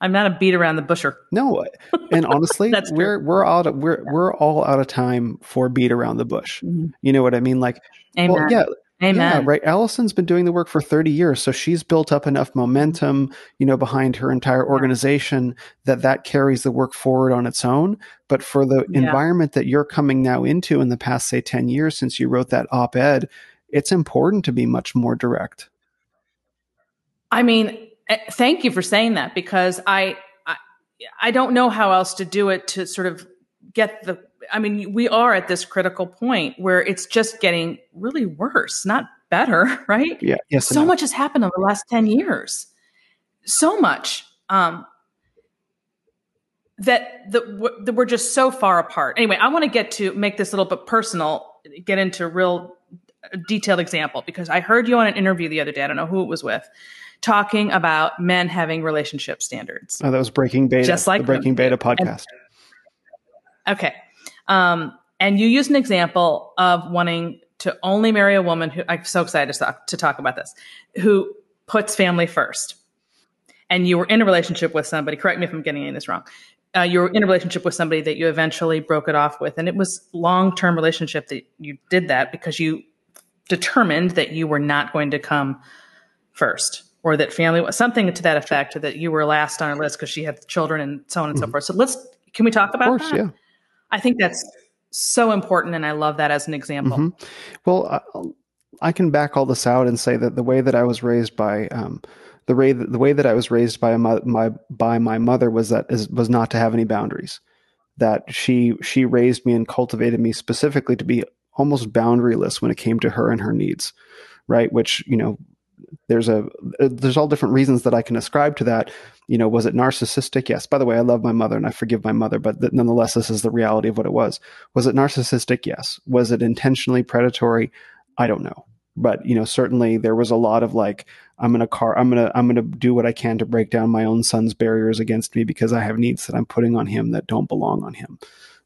A: I'm not a beat around the busher.
B: No, and honestly, we're we're out we're we're all out of time for beat around the bush. Mm-hmm. You know what I mean? Like,
A: Amen.
B: well, yeah,
A: Amen.
B: Yeah, right. Alison's been doing the work for 30 years, so she's built up enough momentum, you know, behind her entire organization that that carries the work forward on its own. But for the
A: Yeah.
B: environment that you're coming now into in the past, say, 10 years since you wrote that op-ed, it's important to be much more direct.
A: I mean, eh, thank you for saying that because I, I I don't know how else to do it to sort of get the I mean, we are at this critical point where it's just getting really worse, not better, right?
B: Yeah. Yes.
A: so much has happened over the last 10 years. So much. Um that the, w- that we're just so far apart. Anyway, I want to get to make this a little bit personal, get into real uh, detailed example because I heard you on an interview the other day. I don't know who it was with, talking about men having relationship standards.
B: Oh, that was Breaking Beta,
A: Just like
B: the Breaking Beta podcast.
A: Okay. Um, and you used an example of wanting to only marry a woman who I'm so excited to talk, to talk about this, who puts family first. And you were in a relationship with somebody, correct me if I'm getting any of this wrong. Uh, you were in a relationship with somebody that you eventually broke it off with. And it was long-term relationship that you did that because you determined that you were not going to come first or that family was something to that effect or that you were last on our list because she had children and so on and so forth. So let's, can we talk
B: Of
A: about
B: course,
A: that?
B: yeah.
A: I think that's so important, and I love that as an example.
B: Mhm. Well, I, I can back all this out and say that the way that I was raised by um, the way that, the way that I was raised by my, my by my mother was that is, was not to have any boundaries. That she she raised me and cultivated me specifically to be almost boundaryless when it came to her and her needs, right? Which you know, there's a uh, there's all different reasons that I can ascribe to that. You know, was it narcissistic? Yes. By the way, I love my mother and I forgive my mother, but th- nonetheless, this is the reality of what it was. Was it narcissistic? Yes. Was it intentionally predatory? I don't know. But you know, certainly there was a lot of like, I'm gonna car, I'm gonna, I'm gonna do what I can to break down my own son's barriers against me because I have needs that I'm putting on him that don't belong on him.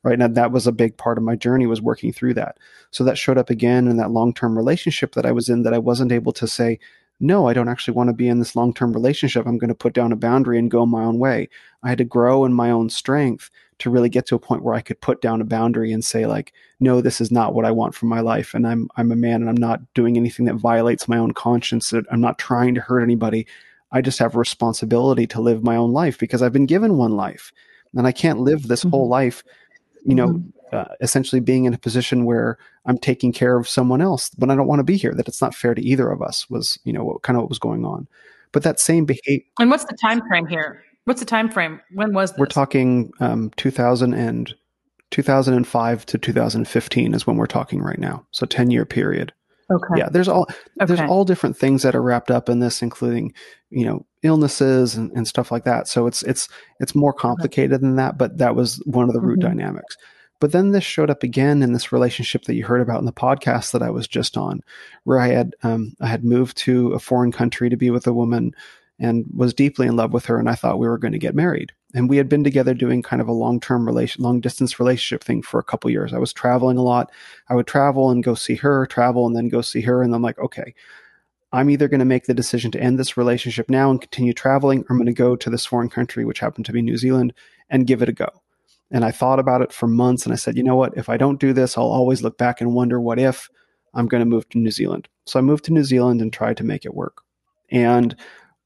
B: Right now, that was a big part of my journey was working through that. So that showed up again in that long-term relationship that I was in that I wasn't able to say, no, I don't actually want to be in this long term relationship. I'm going to put down a boundary and go my own way. I had to grow in my own strength to really get to a point where I could put down a boundary and say, like, no, this is not what I want for my life. And I'm I'm a man and I'm not doing anything that violates my own conscience. I'm not trying to hurt anybody. I just have a responsibility to live my own life because I've been given one life. And I can't live this
A: Mhm.
B: whole life, you know, uh, essentially being in a position where I'm taking care of someone else when I don't want to be here. That it's not fair to either of us was, you know, what, kind of what was going on. But that same behavior,
A: And what's the time frame here? What's the time frame? When was this?
B: we're talking um, 2000 and 2005 to 2015 is when we're talking right now. So 10 year period.
A: Okay.
B: Yeah, there's all there's all different things that are wrapped up in this, including you know illnesses and, and stuff like that. So it's it's it's more complicated than that, but that was one of the root
A: Mhm.
B: dynamics. But then this showed up again in this relationship that you heard about in the podcast that I was just on, where I had um, I had moved to a foreign country to be with a woman and was deeply in love with her, and I thought we were going to get married. And we had been together doing kind of a long term relation, long distance relationship thing for a couple years. I was traveling a lot. I would travel and go see her, travel and then go see her, and I'm like, okay, I'm either going to make the decision to end this relationship now and continue traveling, or I'm going to go to this foreign country, which happened to be New Zealand, and give it a go. And I thought about it for months and I said, you know what? If I don't do this, I'll always look back and wonder what if I'm going to move to New Zealand. So I moved to New Zealand and tried to make it work. And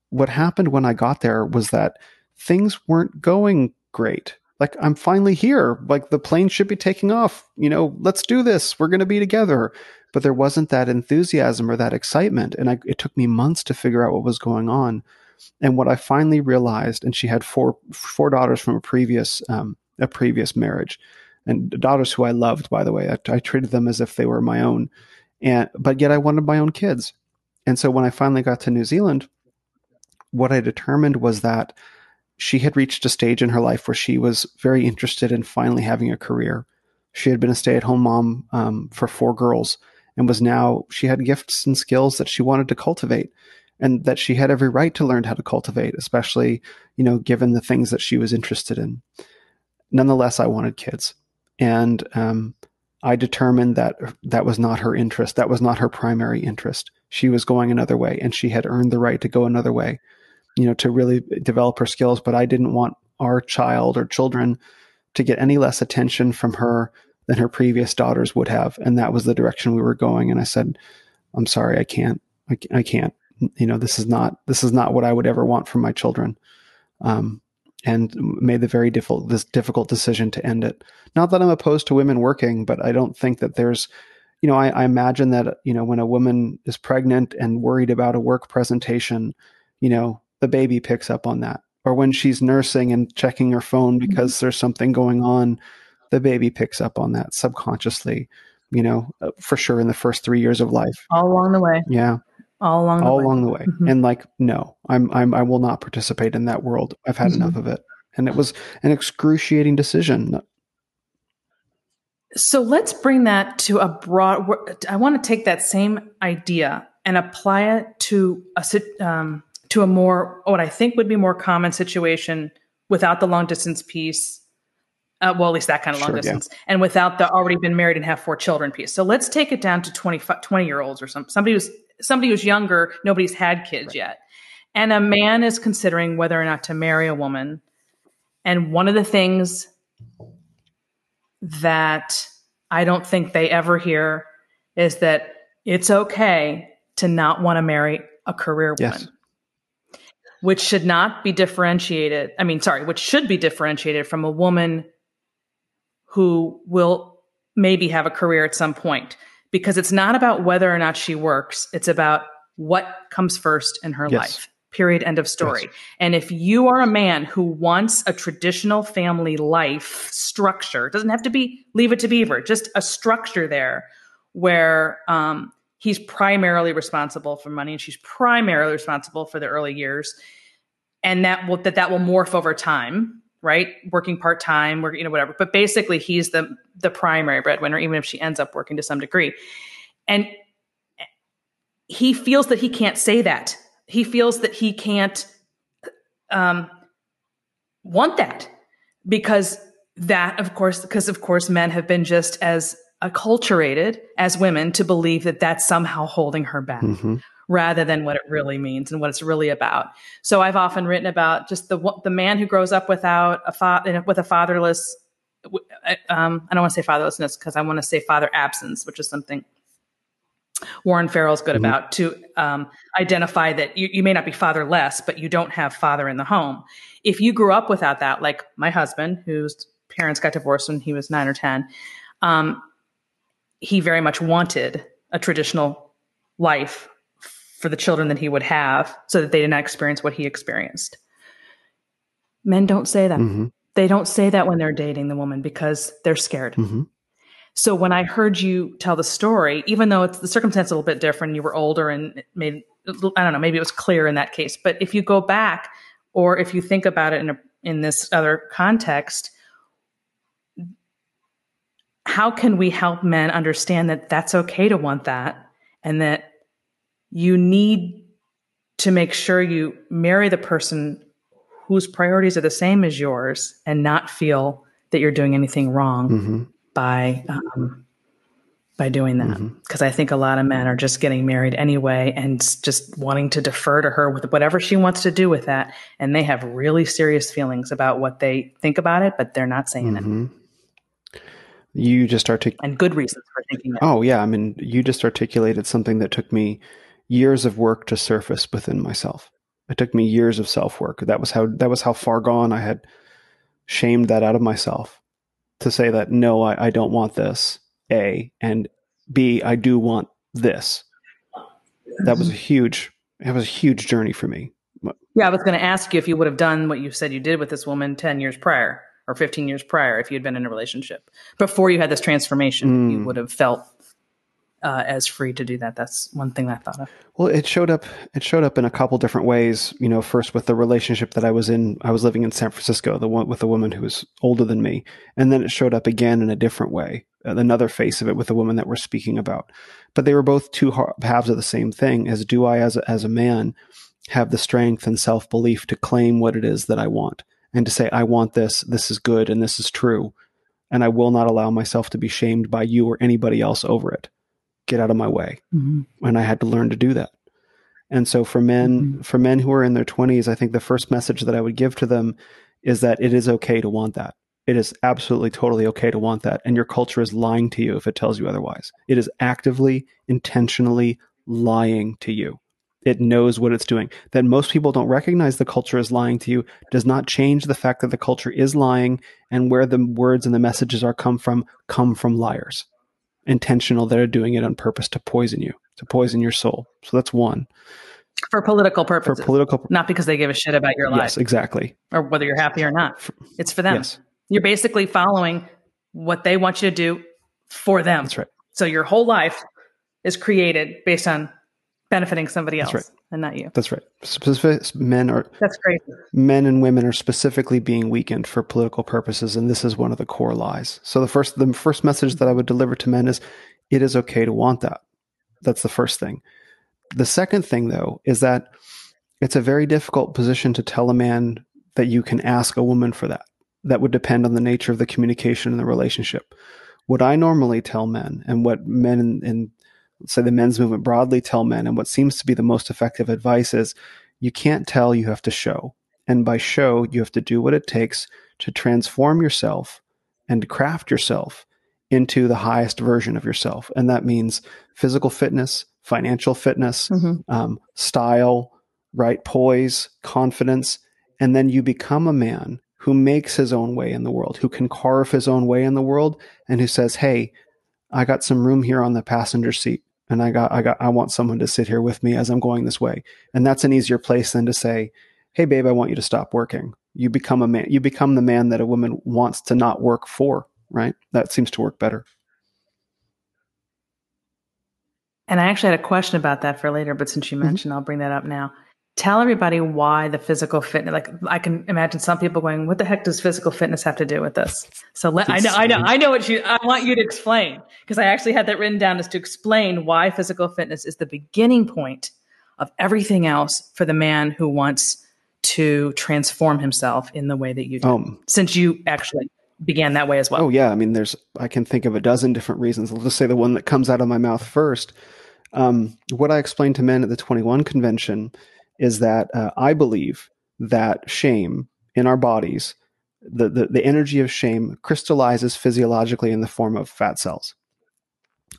B: what happened when I got there was that things weren't going great. Like, I'm finally here. Like, the plane should be taking off. You know, let's do this. We're going to be together. But there wasn't that enthusiasm or that excitement. And I, it took me months to figure out what was going on. And what I finally realized, and she had four four daughters from a previous um, a previous marriage, and daughters who I loved, by the way. I, I treated them as if they were my own, and but yet I wanted my own kids. And so when I finally got to New Zealand, what I determined was that she had reached a stage in her life where she was very interested in finally having a career. She had been a stay at home mom um, for four girls and was now, she had gifts and skills that she wanted to cultivate and that she had every right to learn how to cultivate, especially, you know, given the things that she was interested in. Nonetheless, I wanted kids. And um, I determined that that was not her interest. That was not her primary interest. She was going another way and she had earned the right to go another way you know, to really develop her skills. But I didn't want our child or children to get any less attention from her than her previous daughters would have. And that was the direction we were going. And I said, I'm sorry, I can't. I, can't. You know, this is not this is not what I would ever want for my children. Um, and made the very difficult this difficult decision to end it. Not that I'm opposed to women working, but I don't think that there's, you know, I, I imagine that you know when a woman is pregnant and worried about a work presentation, you know, the baby picks up on that, or when she's nursing and checking her phone mm-hmm. because mm-hmm. there's something going on, the baby picks up on that subconsciously. You know, uh, for sure in the first three years of life,
A: all along the way.
B: Yeah,
A: all along the
B: all
A: way.
B: along the way. Mm-hmm. And like, no, I'm, I'm, I will not participate in that world. I've had mm-hmm. enough of it. And it was an excruciating decision.
A: So let's bring that to a broad. I want to take that same idea and apply it to a um, to a more what I think would be more common situation without the long distance piece. Uh, well, at least that kind of long sure, distance, yeah. and without the already been married and have four children piece. So let's take it down to 20, 20 year olds or some somebody who's somebody who's younger, nobody's had kids right. yet. And a man is considering whether or not to marry a woman. And one of the things that I don't think they ever hear is that it's okay to not want to marry a career woman. Yes. Which should not be differentiated. I mean, sorry, which should be differentiated from a woman who will maybe have a career at some point because it's not about whether or not she works. It's about what comes first in her yes. life. Period. End of story. Yes. And if you are a man who wants a traditional family life structure, it doesn't have to be leave it to beaver, just a structure there where um, he's primarily responsible for money and she's primarily responsible for the early years. And that will that that will morph over time right? Working part time, work, you know, whatever. But basically, he's the the primary breadwinner, even if she ends up working to some degree. And he feels that he can't say that. He feels that he can't um, want that because that, of course, because of course, men have been just as acculturated as women to believe that that's somehow holding her back. Mm-hmm rather than what it really means and what it's really about. So I've often written about just the the man who grows up without a father with a fatherless. Um, I don't want to say fatherlessness because I want to say father absence, which is something Warren Farrell's good mm-hmm. about to um, identify that you, you may not be fatherless, but you don't have father in the home. If you grew up without that, like my husband, whose parents got divorced when he was nine or 10, um, he very much wanted a traditional life for the children that he would have so that they did not experience what he experienced. Men don't say that. Mm-hmm. They don't say that when they're dating the woman because they're scared. Mm-hmm. So when I heard you tell the story, even though it's the circumstance a little bit different, you were older and it made I don't know, maybe it was clear in that case. But if you go back or if you think about it in a, in this other context, how can we help men understand that that's okay to want that and that you need to make sure you marry the person whose priorities are the same as yours and not feel that you're doing anything wrong mm-hmm. by um, by doing that because mm-hmm. I think a lot of men are just getting married anyway and just wanting to defer to her with whatever she wants to do with that and they have really serious feelings about what they think about it but they're not saying mm-hmm.
B: it you just articulated
A: and good reasons for thinking it.
B: oh yeah i mean you just articulated something that took me years of work to surface within myself. It took me years of self work. That was how that was how far gone I had shamed that out of myself to say that no, I, I don't want this. A and B, I do want this. That was a huge. It was a huge journey for me.
A: Yeah, I was going to ask you if you would have done what you said you did with this woman ten years prior or fifteen years prior, if you had been in a relationship before you had this transformation, mm. you would have felt uh, as free to do that. That's one thing I thought of.
B: Well, it showed up. It showed up in a couple different ways. You know, first with the relationship that I was in. I was living in San Francisco, the one with a woman who was older than me, and then it showed up again in a different way, another face of it with a woman that we're speaking about. But they were both two halves of the same thing. As do I, as a, as a man, have the strength and self belief to claim what it is that I want and to say, I want this. This is good, and this is true. And I will not allow myself to be shamed by you or anybody else over it get out of my way. Mm-hmm. And I had to learn to do that. And so for men, mm-hmm. for men who are in their 20s, I think the first message that I would give to them is that it is okay to want that. It is absolutely totally okay to want that. And your culture is lying to you if it tells you otherwise. It is actively, intentionally lying to you. It knows what it's doing. That most people don't recognize the culture is lying to you does not change the fact that the culture is lying and where the words and the messages are come from come from liars. Intentional that are doing it on purpose to poison you, to poison your soul. So that's one.
A: For political purposes.
B: For political
A: not because they give a shit about your life.
B: Yes, exactly.
A: Or whether you're happy or not. It's for them.
B: Yes.
A: You're basically following what they want you to do for them.
B: That's right.
A: So your whole life is created based on benefiting somebody else
B: right.
A: and not you.
B: That's right. Specific men are
A: That's crazy.
B: men and women are specifically being weakened for political purposes, and this is one of the core lies. So the first the first message that I would deliver to men is it is okay to want that. That's the first thing. The second thing though is that it's a very difficult position to tell a man that you can ask a woman for that. That would depend on the nature of the communication and the relationship. What I normally tell men and what men in, in say the men's movement broadly tell men and what seems to be the most effective advice is you can't tell you have to show. And by show you have to do what it takes to transform yourself and craft yourself into the highest version of yourself. And that means physical fitness financial fitness
A: Mm-hmm.
B: um, style right poise confidence. And then you become a man who makes his own way in the world who can carve his own way in the world and who says hey i got some room here on the passenger seat and I got I got I want someone to sit here with me as I'm going this way. And that's an easier place than to say, "Hey babe, I want you to stop working." You become a man you become the man that a woman wants to not work for, right? That seems to work better.
A: And I actually had a question about that for later, but since you mm-hmm. mentioned, I'll bring that up now. Tell everybody why the physical fitness. Like I can imagine some people going, "What the heck does physical fitness have to do with this?" So let I know, I know, I know what you. I want you to explain because I actually had that written down, is to explain why physical fitness is the beginning point of everything else for the man who wants to transform himself in the way that you do.
B: Um,
A: Since you actually began that way as well.
B: Oh yeah, I mean, there's I can think of a dozen different reasons. I'll just say the one that comes out of my mouth first. Um, what I explained to men at the 21 convention is that uh, I believe that shame in our bodies, the, the the energy of shame, crystallizes physiologically in the form of fat cells.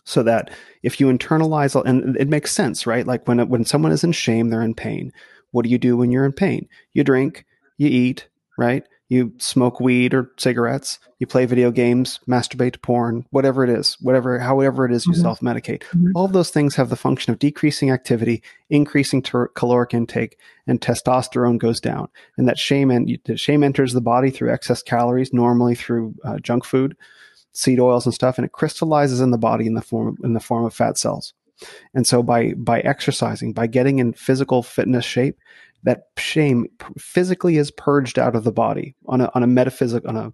B: So that if you internalize, and it makes sense, right? Like when when someone is in shame, they're in pain. What do you do when you're in pain? You drink, you eat, right? You smoke weed or cigarettes, you play video games, masturbate to porn, whatever it is, whatever, however it is you
A: Mhm.
B: self medicate.
A: Mhm.
B: All of those things have the function of decreasing activity, increasing ter- caloric intake, and testosterone goes down. And that shame, and shame enters the body through excess calories, normally through uh, junk food, seed oils and stuff, and it crystallizes in the body in the form in the form of fat cells. And so by by exercising, by getting in physical fitness shape, that shame physically is purged out of the body on a on a metaphysic on a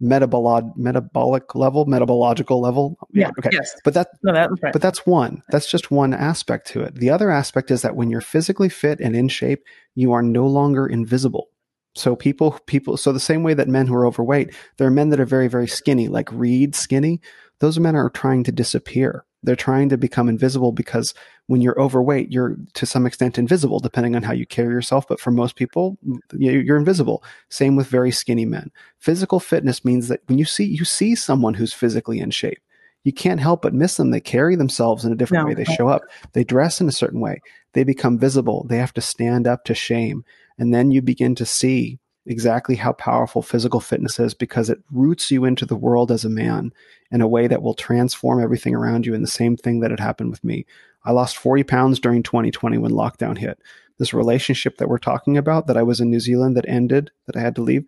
B: metabolic metabolic level, metabological level.
A: Yeah.
B: Okay.
A: Yes.
B: But that
A: No, that's right.
B: but that's one. That's just one aspect to it. The other aspect is that when you're physically fit and in shape, you are no longer invisible. So people people so the same way that men who are overweight, there are men that are very very skinny, like Reed skinny. Those men are trying to disappear. They're trying to become invisible because when you're overweight, you're to some extent invisible, depending on how you carry yourself. But for most people, you- you're invisible. Same with very skinny men. Physical fitness means that when you see you see someone who's physically in shape, you can't help but miss them. They carry themselves in a different
A: No.
B: way. They show up. They dress in a certain way. They become visible. They have to stand up to shame. And then you begin to see exactly how powerful physical fitness is because it roots you into the world as a man in a way that will transform everything around you. And the same thing that had happened with me. I lost 40 pounds during 2020 when lockdown hit. This relationship that we're talking about that I was in New Zealand that ended, that I had to leave.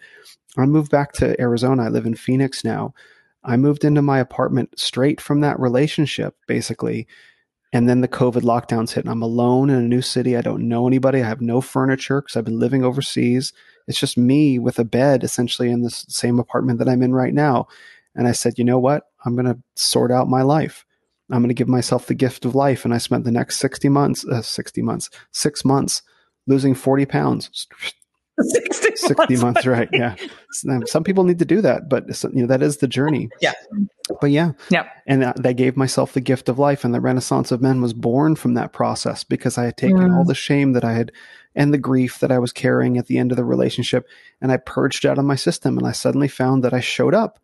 B: I moved back to Arizona. I live in Phoenix now. I moved into my apartment straight from that relationship, basically. And then the COVID lockdowns hit, and I'm alone in a new city. I don't know anybody. I have no furniture because I've been living overseas. It's just me with a bed essentially in this same apartment that I'm in right now. And I said, you know what? I'm going to sort out my life. I'm going to give myself the gift of life. And I spent the next 60 months, uh, 60 months, six months losing 40 pounds.
A: 60,
B: 60 months, right? Yeah. Some people need to do that, but you know, that is the journey.
A: Yeah.
B: But yeah.
A: Yep.
B: And that, that gave myself the gift of life. And the Renaissance of Men was born from that process because I had taken
A: Mm.
B: all the shame that I had and the grief that I was carrying at the end of the relationship and I purged out of my system. And I suddenly found that I showed up.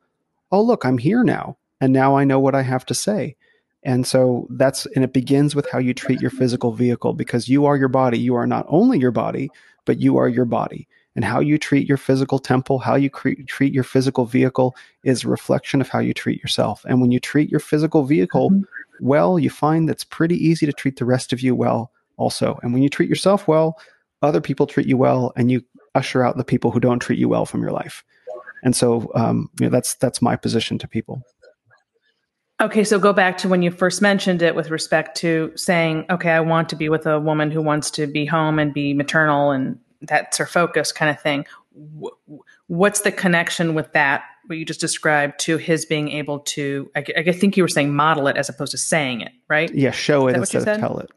B: Oh, look, I'm here now. And now I know what I have to say. And so that's, and it begins with how you treat your physical vehicle because you are your body. You are not only your body, but you are your body. And how you treat your physical temple, how you cre- treat your physical vehicle is a reflection of how you treat yourself. And when you treat your physical vehicle mm-hmm. well, you find that's pretty easy to treat the rest of you well also. And when you treat yourself well, other people treat you well, and you usher out the people who don't treat you well from your life. And so, um, you know, that's that's my position to people.
A: Okay, so go back to when you first mentioned it with respect to saying, okay, I want to be with a woman who wants to be home and be maternal, and that's her focus, kind of thing. What's the connection with that? What you just described to his being able to, I, I think you were saying model it as opposed to saying it, right?
B: Yeah, show it instead of tell it.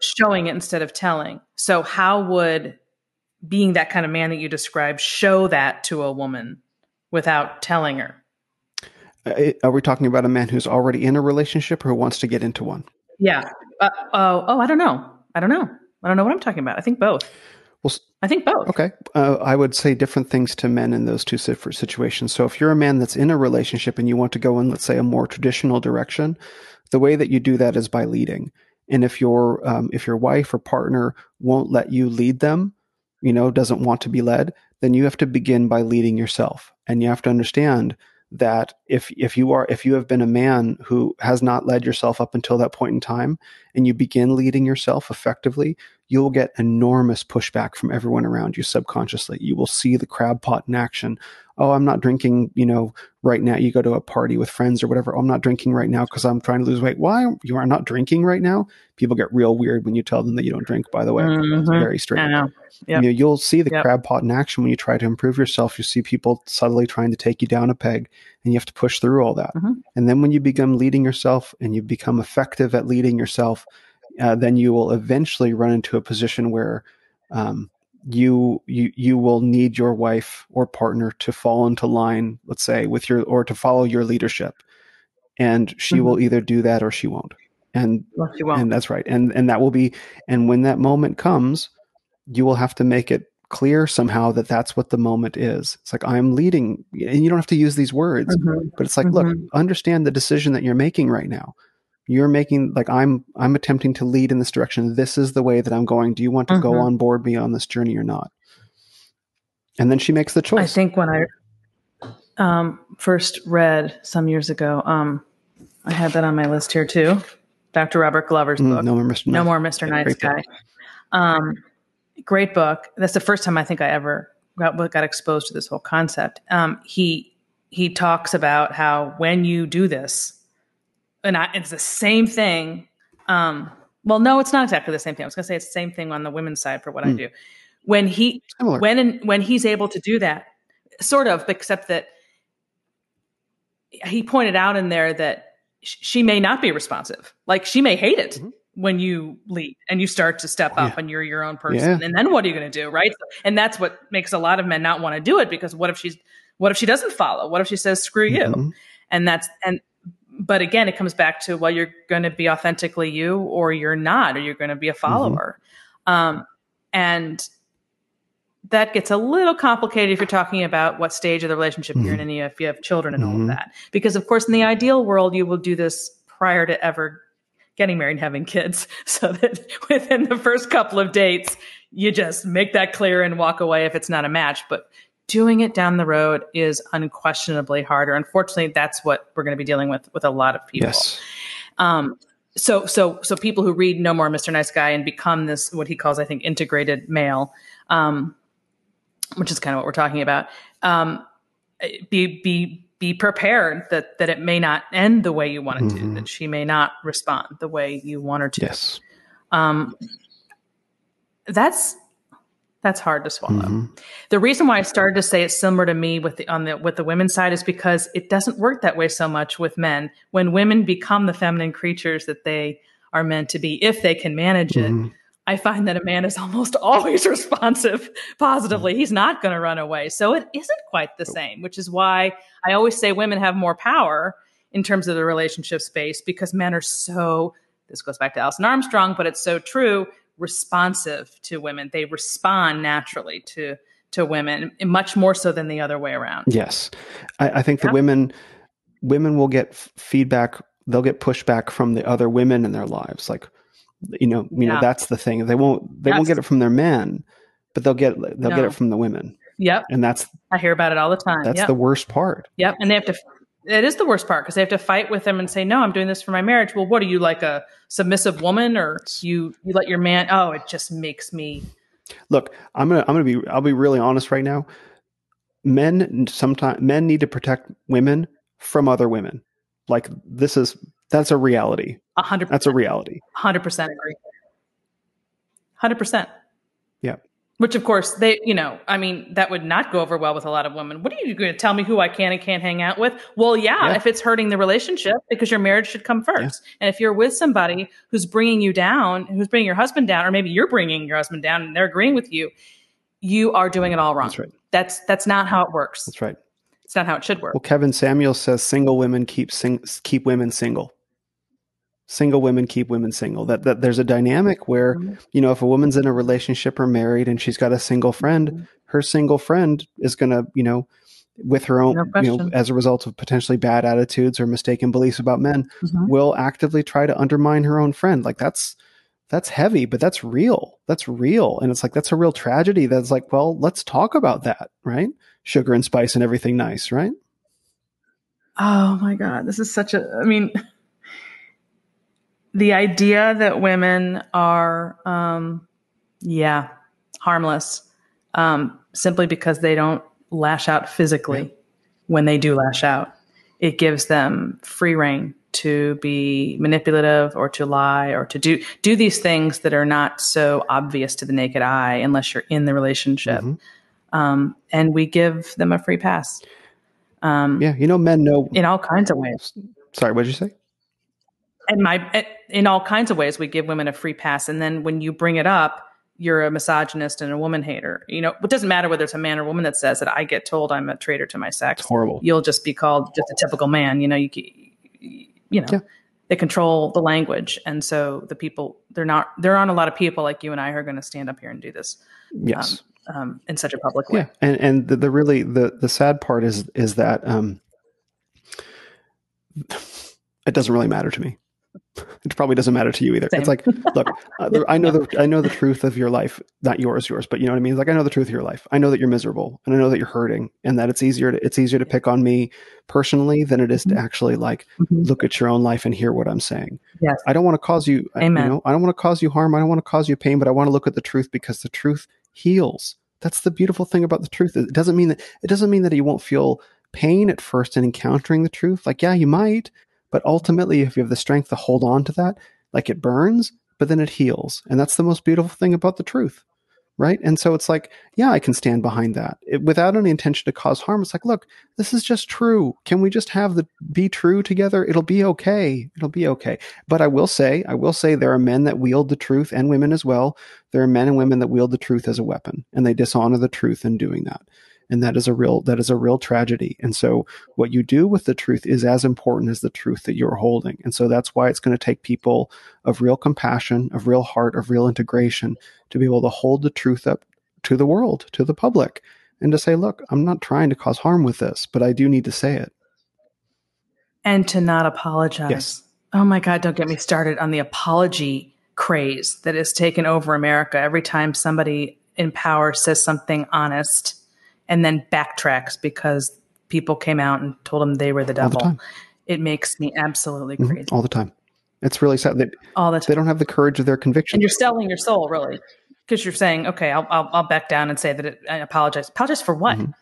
A: Showing it instead of telling. So, how would being that kind of man that you described show that to a woman without telling her?
B: Uh, are we talking about a man who's already in a relationship or who wants to get into one?
A: Yeah. Uh, oh, oh, I don't know. I don't know. I don't know what I'm talking about. I think both. Well, I think both.
B: Okay. Uh, I would say different things to men in those two situations. So if you're a man that's in a relationship and you want to go in, let's say, a more traditional direction, the way that you do that is by leading. And if your um, if your wife or partner won't let you lead them, you know, doesn't want to be led, then you have to begin by leading yourself. And you have to understand that if if you are if you have been a man who has not led yourself up until that point in time and you begin leading yourself effectively you will get enormous pushback from everyone around you subconsciously. You will see the crab pot in action. Oh, I'm not drinking, you know, right now. You go to a party with friends or whatever. Oh, I'm not drinking right now because I'm trying to lose weight. Why you are not drinking right now? People get real weird when you tell them that you don't drink. By the way, mm-hmm. it's very strange. Yep. You know, you'll see the yep. crab pot in action when you try to improve yourself. You see people subtly trying to take you down a peg, and you have to push through all that. Mm-hmm. And then when you become leading yourself and you become effective at leading yourself, uh, then you will eventually run into a position where um, you you you will need your wife or partner to fall into line, let's say, with your or to follow your leadership, and she mm-hmm. will either do that or she won't. And well, she won't. and that's right. And and that will be. And when that moment comes, you will have to make it clear somehow that that's what the moment is. It's like I'm leading, and you don't have to use these words, mm-hmm. but it's like, mm-hmm. look, understand the decision that you're making right now you're making like i'm i'm attempting to lead in this direction. This is the way that i'm going. Do you want to mm-hmm. go on board me on this journey or not? And then she makes the choice.
A: I think when i um, first read some years ago um, i had that on my list here too. Dr robert glover's mm, book. no more mr no more mr. nice guy. Um, great book. That's the first time i think i ever got, got exposed to this whole concept. Um, he he talks about how when you do this and I, it's the same thing. Um, well, no, it's not exactly the same thing. I was going to say it's the same thing on the women's side for what mm. I hmm. do. When he Similar. when when he's able to do that, sort of, except that he pointed out in there that sh- she may not be responsive. Like she may hate it. Mm-hmm when you lead and you start to step up yeah. and you're your own person. Yeah. And then what are you going to do? Right. And that's what makes a lot of men not want to do it because what if she's, what if she doesn't follow? What if she says, screw you? Mm-hmm. And that's, and but again, it comes back to well, you're going to be authentically you, or you're not, or you're going to be a mm-hmm. follower, mm-hmm. um, and that gets a little complicated if you're talking about what stage of the relationship mm-hmm. you're in, and if you have children and mm-hmm. all of mm-hmm. that. Because of course, in the ideal world, you will do this prior to ever getting married and having kids, so that within the first couple of dates, you just make that clear and walk away if it's not a match. But doing it down the road is unquestionably harder. Unfortunately, that's what we're going to be dealing with with a lot of people. Yes. Um, so, so, so people who read No More Mr. Nice Guy and become this, what he calls, I think, integrated male, um, which is kind of what we're talking about. Um, be, be, be prepared that, that it may not end the way you want it mm-hmm. to, that she may not respond the way you want her to.
B: Yes.
A: Um, that's that's hard to swallow. Mm-hmm. The reason why I started to say it's similar to me with the on the with the women's side is because it doesn't work that way so much with men. When women become the feminine creatures that they are meant to be, if they can manage mm-hmm. it, I find that a man is almost always responsive positively. He's not going to run away. So it isn't quite the same, which is why I always say women have more power in terms of the relationship space because men are so this goes back to Alison Armstrong, but it's so true responsive to women. They respond naturally to to women, much more so than the other way around.
B: Yes, I, I think yeah. the women women will get f- feedback they'll get pushback from the other women in their lives. Like, you know, you know, that's the thing. They won't they won't get it from their men, but they'll get they'll get it from the women,
A: Yep.
B: and that's
A: I hear about it all the time.
B: that's
A: yep.
B: the worst part.
A: Yep. And they have to, it is the worst part because they have to fight with them and say, no, I'm doing this for my marriage. Well, what are you like a submissive woman or you, you let your man, oh, it just makes me,
B: Look, I'm gonna I'm gonna be I'll be really honest right now. Men sometimes men need to protect women from other women. Like this is that's a reality.
A: a hundred,
B: That's a reality.
A: hundred percent agree. Hundred percent.
B: Yeah.
A: Which of course they, you know, I mean, that would not go over well with a lot of women. What are you going to tell me who I can and can't hang out with? Well, yeah,
B: Yeah.
A: if it's hurting the relationship because your marriage should come first. And if you're with somebody who's bringing you down, who's bringing your husband down, or maybe you're bringing your husband down and they're agreeing with you, you are doing it all wrong.
B: That's right.
A: That's that's not how it works.
B: That's right.
A: It's not how it should work.
B: Well, Kevin Samuel says single women keep sing- keep women single. Single women keep women single. That that there's a dynamic where
A: Mhm.
B: you know if a woman's in a relationship or married and she's got a single friend,
A: Mhm.
B: her single friend is going to you know with her own
A: No
B: you know as a result of potentially bad attitudes or mistaken beliefs about men
A: Mhm.
B: will actively try to undermine her own friend. Like that's that's heavy, but that's real. That's real. And it's like that's a real tragedy. That's like, well, let's talk about that, right? Sugar and spice and everything nice, right?
A: Oh my God. This is such a, I mean, the idea that women are, um, yeah, harmless, um, simply because they don't lash out physically
B: Yeah.
A: when they do lash out. It gives them free rein to be manipulative or to lie or to do do these things that are not so obvious to the naked eye unless you're in the relationship.
B: Mhm.
A: Um, and we give them a free pass um,
B: Yeah, you know, men know.
A: in all kinds of ways.
B: Sorry, what did you say?
A: And my in all kinds of ways we give women a free pass and then when you bring it up you're a misogynist and a woman hater you know it doesn't matter whether it's a man or woman that says it i get told i'm a traitor to my sex
B: It's horrible.
A: you'll just be called just a typical man you know you you know
B: Yeah.
A: they control the language and so the people they're not there aren't a lot of people like you and i who are going to stand up here and do this
B: Yes.
A: um, in such a public way
B: yeah, and and the, the really the the sad part is is that um, it doesn't really matter to me. It probably doesn't matter to you either.
A: Same.
B: It's like, look, uh, I know the I know the truth of your life, not yours, yours, but you know what I mean. Like I know the truth of your life. I know that you're miserable, and I know that you're hurting, and that it's easier to it's easier to pick on me personally than it is to
A: Mhm.
B: actually like
A: Mhm.
B: look at your own life and hear what I'm saying.
A: Yes.
B: I don't want to cause you,
A: Amen.
B: you know, I don't want to cause you harm. I don't want to cause you pain, but I want to look at the truth because the truth heals. That's the beautiful thing about the truth. It doesn't mean that it doesn't mean that you won't feel pain at first in encountering the truth. Like, yeah, you might, but ultimately, if you have the strength to hold on to that, like it burns, but then it heals. And that's the most beautiful thing about the truth. Right. And so it's like, yeah, I can stand behind that it, without any intention to cause harm. It's like, look, this is just true. Can we just have the be true together? It'll be okay. It'll be okay. But I will say, I will say there are men that wield the truth and women as well. There are men and women that wield the truth as a weapon and they dishonor the truth in doing that. And that is a real that is a real tragedy. And so what you do with the truth is as important as the truth that you're holding. And so that's why it's going to take people of real compassion, of real heart, of real integration to be able to hold the truth up to the world, to the public, and to say, look, I'm not trying to cause harm with this, but I do need to say it.
A: and to not apologize.
B: Yes.
A: Oh my God, don't get me started on the apology craze that has taken over America. Every time somebody in power says something honest and then backtracks because people came out and told them they were the
B: the
A: devil,
B: time.
A: it makes me absolutely
B: Mhm.
A: crazy.
B: All the time. It's really sad. that
A: All the time.
B: they don't have the courage of their conviction.
A: And you're selling your soul, really, because you're saying, okay, I'll, I'll, I'll back down and say that it, I apologize. Apologize for what?
B: Mhm.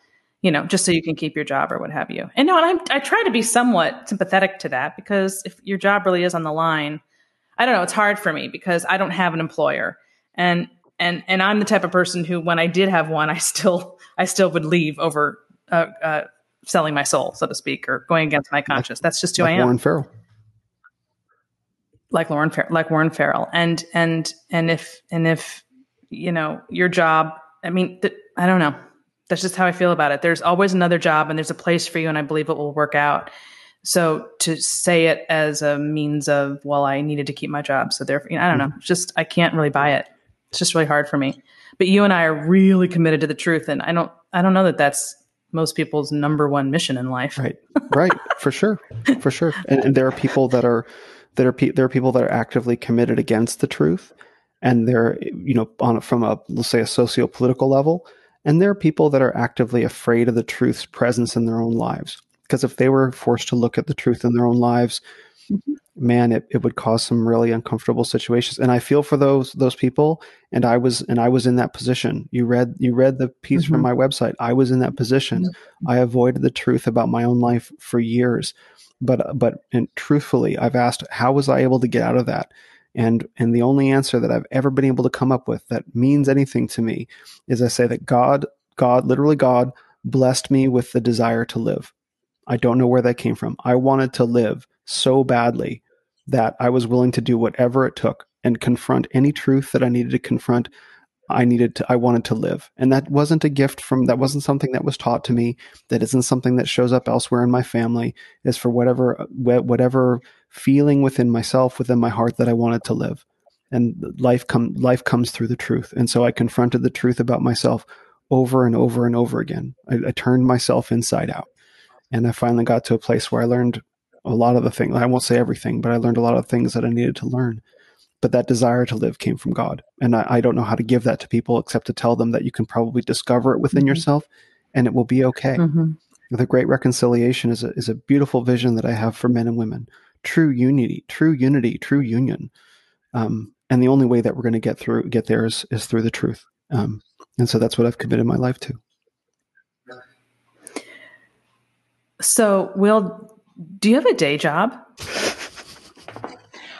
A: You know, just so you can keep your job or what have you. And no, and I'm, I try to be somewhat sympathetic to that because if your job really is on the line, I don't know, it's hard for me because I don't have an employer. And, and, and I'm the type of person who, when I did have one, I still, I still would leave over, uh, uh, selling my soul, so to speak, or going against my conscience. That's just who
B: like
A: I am.
B: Warren Farrell.
A: like Lauren Fer- like Warren Farrell. And and and if and if you know your job I mean th- I don't know. That's just how I feel about it. There's always another job and there's a place for you and I believe it will work out. So to say it as a means of well I needed to keep my job so therefore you know, I don't know. It's just I can't really buy it. It's just really hard for me but you and I are really committed to the truth and I don't I don't know that that's most people's number one mission in life.
B: Right. Right. for sure. For sure. And, and, there are people that are that are pe- there are people that are actively committed against the truth, and they're you know on from a let's say a socio political level, and there are people that are actively afraid of the truth's presence in their own lives. Because if they were forced to look at the truth in their own lives, mm-hmm. Man, it, it would cause some really uncomfortable situations. And I feel for those those people. And I was and I was in that position. You read you read the piece mm-hmm. from my website. I was in that position. Mm-hmm. I avoided the truth about my own life for years. But but and truthfully, I've asked, how was I able to get out of that? And and the only answer that I've ever been able to come up with that means anything to me is I say that God, God, literally God, blessed me with the desire to live. I don't know where that came from. I wanted to live so badly that I was willing to do whatever it took and confront any truth that I needed to confront. I needed to, I wanted to live. And that wasn't a gift from, that wasn't something that was taught to me. That isn't something that shows up elsewhere in my family is for whatever, whatever feeling within myself, within my heart that I wanted to live. And life come, life comes through the truth. And so I confronted the truth about myself over and over and over again. I, I turned myself inside out. And I finally got to a place where I learned a lot of the things. I won't say everything, but I learned a lot of things that I needed to learn. But that desire to live came from God. And I, I don't know how to give that to people except to tell them that you can probably discover it within mm-hmm. yourself and it will be okay. Mm-hmm. The great reconciliation is a, is a beautiful vision that I have for men and women. True unity, true unity, true union. Um, and the only way that we're going to get through, get there is, is through the truth. Um, and so that's what I've committed my life to.
A: So, Will, do you have a day job?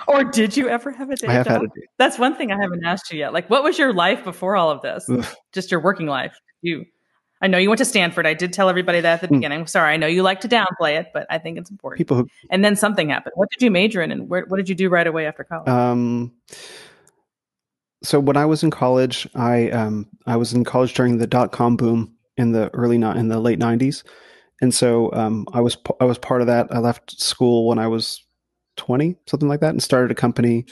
A: or did you ever have a day
B: I have
A: job?
B: had a day.
A: That's one thing I haven't asked you yet. Like, what was your life before all of this? Just your working life. You, I know you went to Stanford. I did tell everybody that at the mm. beginning. Sorry, I know you like to downplay it, but I think it's important.
B: People who,
A: and then something happened. What did you major in, and where, what did you do right away after college?
B: Um, so when I was in college, I um, I was in college during the dot com boom in the early not in the late nineties and so um, I was I was part of that. I left school when I was twenty, something like that, and started a company,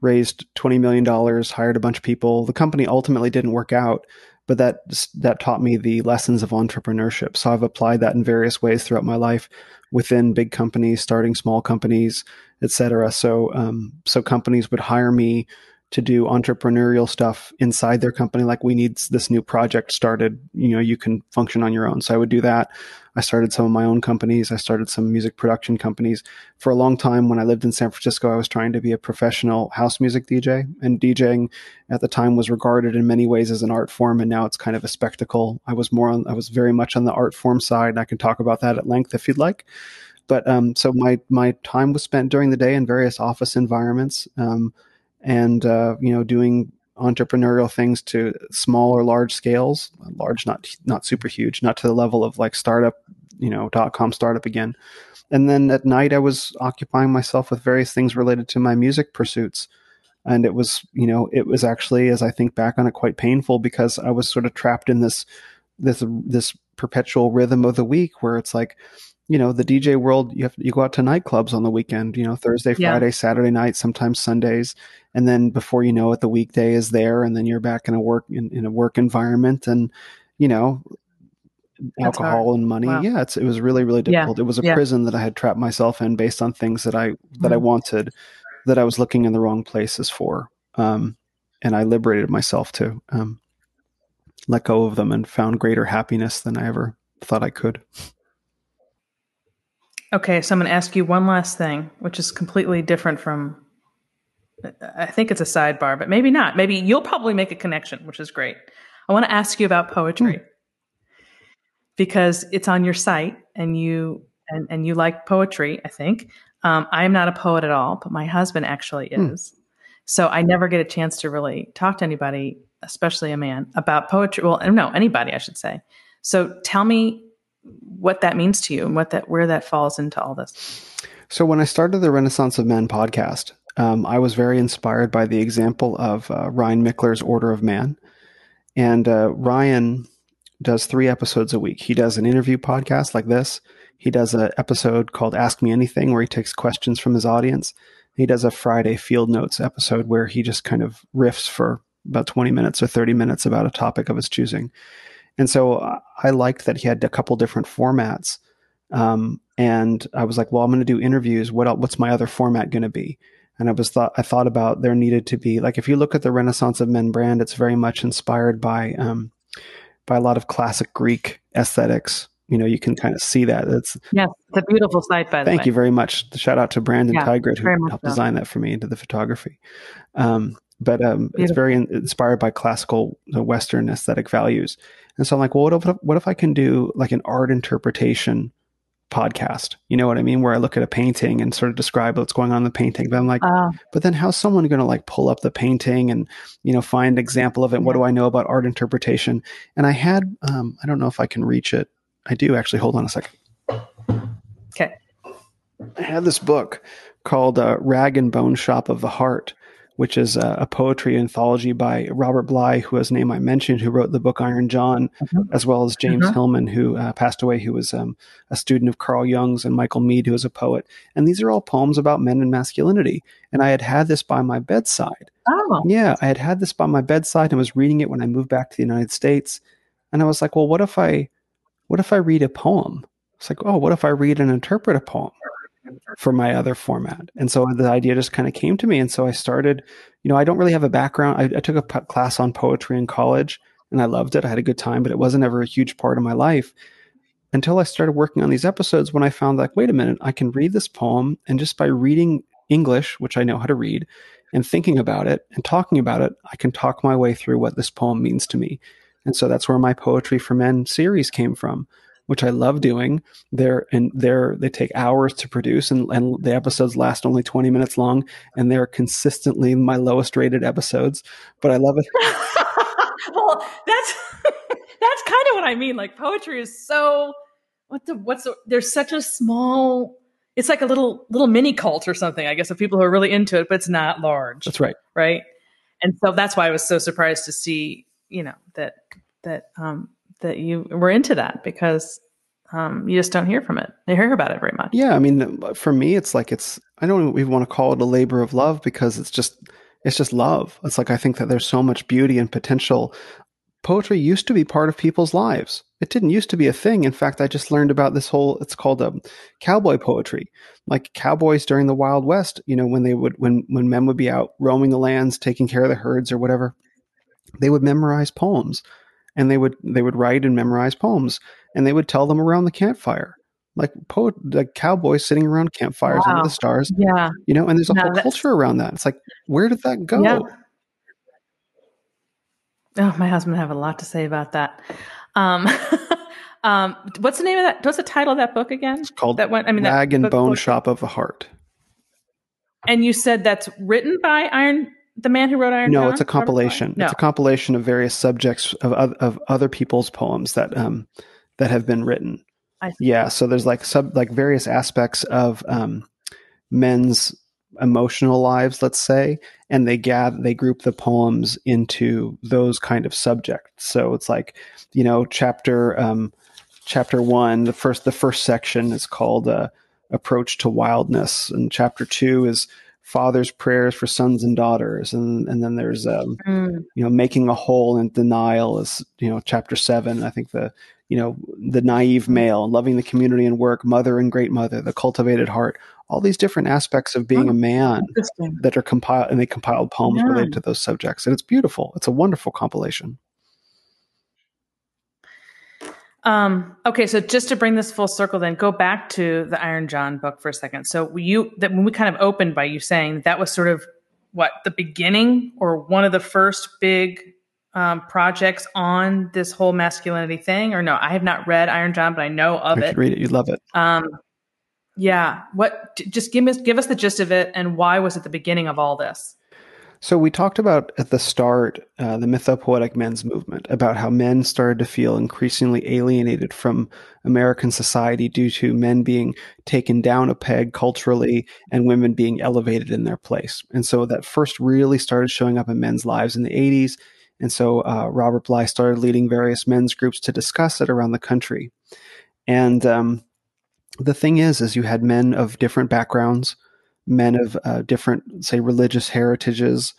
B: raised twenty million dollars, hired a bunch of people. The company ultimately didn't work out, but that that taught me the lessons of entrepreneurship. So I've applied that in various ways throughout my life, within big companies, starting small companies, etc. So um, so companies would hire me to do entrepreneurial stuff inside their company like we need this new project started you know you can function on your own so i would do that i started some of my own companies. I started some music production companies. For a long time when i lived in san francisco i was trying to be a professional house music dj and djing at the time was regarded in many ways as an art form and now it's kind of a spectacle. I was more on i was very much on the art form side and i can talk about that at length if you'd like. But um, so my my time was spent during the day in various office environments um, and uh, you know doing entrepreneurial things to small or large scales. Large not not super huge not to the level of like startup you know dot com startup again. And then at night i was occupying myself with various things related to my music pursuits. And it was you know it was actually as i think back on it quite painful because i was sort of trapped in this this this perpetual rhythm of the week where it's like you know the DJ world you have you go out to nightclubs on the weekend you know Thursday Friday yeah. Saturday night sometimes Sundays and then before you know it the weekday is there and then you're back in a work in, in a work environment and you know That's alcohol hard. and money wow. yeah it's it was really really difficult yeah. it was a yeah. prison that I had trapped myself in based on things that I that mm. I wanted that I was looking in the wrong places for um, and I liberated myself to um, let go of them and found greater happiness than I ever thought I could.
A: Okay, so I'm going to ask you one last thing, which is completely different from. I think it's a sidebar, but maybe not. Maybe you'll probably make a connection, which is great. I want to ask you about poetry hmm. because it's on your site, and you and, and you like poetry. I think um, I am not a poet at all, but my husband actually hmm. is. So I never get a chance to really talk to anybody, especially a man, about poetry. Well, no, anybody, I should say. So tell me what that means to you and what that where that falls into all this.
B: So when I started the Renaissance of Men podcast, um, I was very inspired by the example of uh, Ryan Michler's Order of Man, and uh, Ryan does three episodes a week. He does an interview podcast like this. He does an episode called Ask Me Anything, where he takes questions from his audience. He does a Friday Field Notes episode where he just kind of riffs for about 20 minutes or 30 minutes about a topic of his choosing. And so uh, I liked that he had a couple different formats. Um, and I was like, well, I'm going to do interviews. What else, what's my other format going to be? And I was thought I thought about there needed to be like if you look at the Renaissance of Men brand, it's very much inspired by um, by a lot of classic Greek aesthetics. You know, you can kind of see that. It's
A: yes, it's a beautiful site. By the
B: thank
A: way,
B: you very much. Shout out to Brandon
A: Yeah,
B: Tigrit who helped
A: so.
B: design that for me into the photography. Um, but um, it's very in- inspired by classical Western aesthetic values. And so I'm like, well, what if, what if I can do like an art interpretation podcast? You know what I mean? Where I look at a painting and sort of describe what's going on in the painting. But I'm like,
A: Uh,
B: but then how's someone going to like pull up the painting and you know find an example of it? What do I know about art interpretation? And I had um, I don't know if I can reach it. I do actually. Hold on a second.
A: okay.
B: I had this book called uh, Rag and Bone Shop of the Heart, which is a, a poetry anthology by Robert Bly, who has name I mentioned, who wrote the book Iron John,
A: Mhm.
B: as well as James
A: Mhm.
B: Hillman, who uh, passed away, who was um, a student of Carl Jung's, and Michael Meade, who was a poet. And these are all poems about men and masculinity. And I had had this by my bedside.
A: Oh,
B: Yeah, I had had this by my bedside and was reading it when I moved back to the United States. And I was like, well, what if I, what if I read a poem? It's like, oh, what if I read and interpret a poem for my other format? And so the idea just kind of came to me. And so I started, you know, I don't really have a background. I, I took a p- class on poetry in college and I loved it. I had a good time, but it wasn't ever a huge part of my life until I started working on these episodes when I found like, wait a minute, I can read this poem and just by reading English, which I know how to read, and thinking about it and talking about it, I can talk my way through what this poem means to me. And so that's where my Poetry for Men series came from, which I love doing. They're and they're they take hours to produce and, and the episodes last only 20 minutes long and they're consistently my lowest rated episodes. But I love it.
A: well, that's that's kind of what I mean. Like poetry is so what the what's the, there's such a small. It's like a little little mini cult or something, I guess, of people who are really into it, but it's not large,
B: That's right.
A: right? And so that's why I was so surprised to see, you know, that that um that you were into that because um you just don't hear from it. You hear about it very much.
B: Yeah, I mean, for me, it's like it's. I don't even want to call it a labor of love because it's just it's just love. It's like I think that there's so much beauty and potential. Poetry used to be part of people's lives. It didn't used to be a thing. In fact, I just learned about this whole. It's called um, cowboy poetry. Like cowboys during the Wild West, you know, when they would when when men would be out roaming the lands, taking care of the herds or whatever, they would memorize poems, and they would they would write and memorize poems, and they would tell them around the campfire like poet like cowboys sitting around campfires under the stars
A: Yeah.
B: you know and there's a
A: No,
B: whole
A: that's-
B: culture around that it's like where did that go
A: Yeah. Oh, my husband have a lot to say about that. Um, um, what's the name of that? What's the title of that book again?
B: it's called
A: That one I mean, that
B: rag and
A: book-
B: bone
A: book-
B: shop of the heart
A: And you said that's written by Iron, the man who wrote Iron.
B: no
A: John?
B: it's a compilation
A: No.
B: it's a compilation of various subjects of, of, of other people's poems that um that have been written yeah so there's like sub like various aspects of um men's emotional lives let's say and they gather they group the poems into those kind of subjects so it's like you know chapter um chapter one the first the first section is called uh, approach to wildness and chapter two is father's prayers for sons and daughters. And and then there's um
A: Mm,
B: you know making a hole in denial is you know chapter seven. I think the you know the naive male loving the community and work mother and great mother the cultivated heart all these different aspects of being
A: Oh.
B: a man that are compiled and they compiled poems
A: Yeah.
B: related to those subjects. And it's beautiful. It's a wonderful compilation
A: Um, okay, so just to bring this full circle, then go back to the Iron John book for a second. So you that when we kind of opened by you saying that was sort of what the beginning or one of the first big um, projects on this whole masculinity thing, or no? I have not read Iron John, but I know of it.
B: read it you'd love it
A: Um, yeah. What? Just give us give us the gist of it, and why was it the beginning of all this?
B: So we talked about at the start uh, the mythopoetic men's movement about how men started to feel increasingly alienated from American society due to men being taken down a peg culturally and women being elevated in their place. And so that first really started showing up in men's lives in the 80s. And so uh, Robert Bly started leading various men's groups to discuss it around the country. And um, the thing is, is you had men of different backgrounds, men of uh, different, say, religious heritages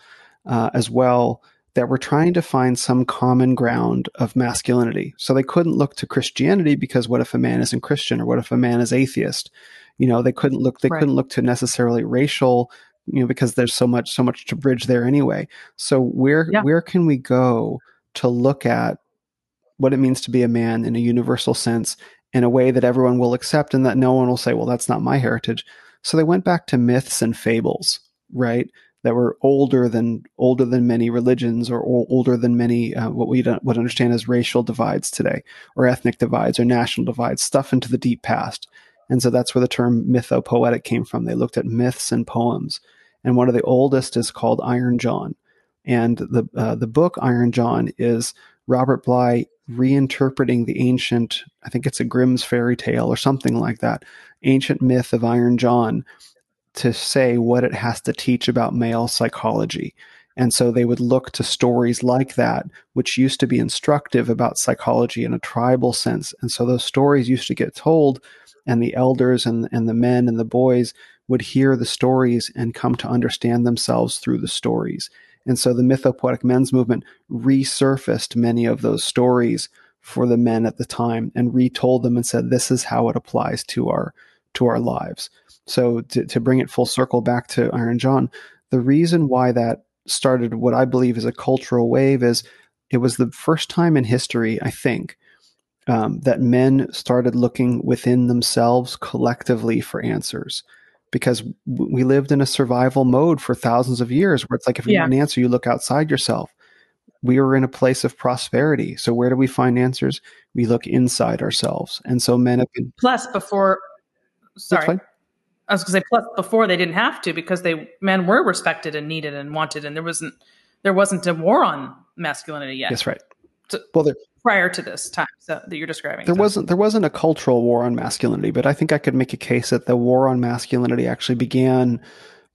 B: uh, as well, that were trying to find some common ground of masculinity. So they couldn't look to Christianity because what if a man isn't Christian or what if a man is atheist? You know, they couldn't look they right. couldn't look to necessarily racial, you know, because there's so much so much to bridge there anyway. So where yeah. where can we go to look at what it means to be a man in a universal sense in a way that everyone will accept and that no one will say, well, that's not my heritage. So they went back to myths and fables, right? That were older than older than many religions or older than many uh, what we would understand as racial divides today, or ethnic divides, or national divides, stuff into the deep past. And so that's where the term mythopoetic came from. They looked at myths and poems, and one of the oldest is called Iron John. And the uh, the book Iron John is Robert Bly reinterpreting the ancient, I think it's a Grimm's fairy tale or something like that, ancient myth of Iron John to say what it has to teach about male psychology. And so they would look to stories like that, which used to be instructive about psychology in a tribal sense. And so those stories used to get told, and the elders and, and the men and the boys would hear the stories and come to understand themselves through the stories. And so the mythopoetic men's movement resurfaced many of those stories for the men at the time and retold them and said, this is how it applies to our to our lives. So to, to bring it full circle back to Iron John, the reason why that started what I believe is a cultural wave is it was the first time in history, I think, um, that men started looking within themselves collectively for answers because we lived in a survival mode for thousands of years where it's like if you yeah. want an answer you look outside yourself. We were in a place of prosperity. So where do we find answers? We look inside ourselves. And so men have been
A: plus before sorry. i was going to say plus before they didn't have to because they men were respected and needed and wanted and there wasn't there wasn't a war on masculinity yet.
B: That's right so, well there
A: prior to this time so, that you're describing.
B: There so. wasn't there wasn't a cultural war on masculinity, but I think I could make a case that the war on masculinity actually began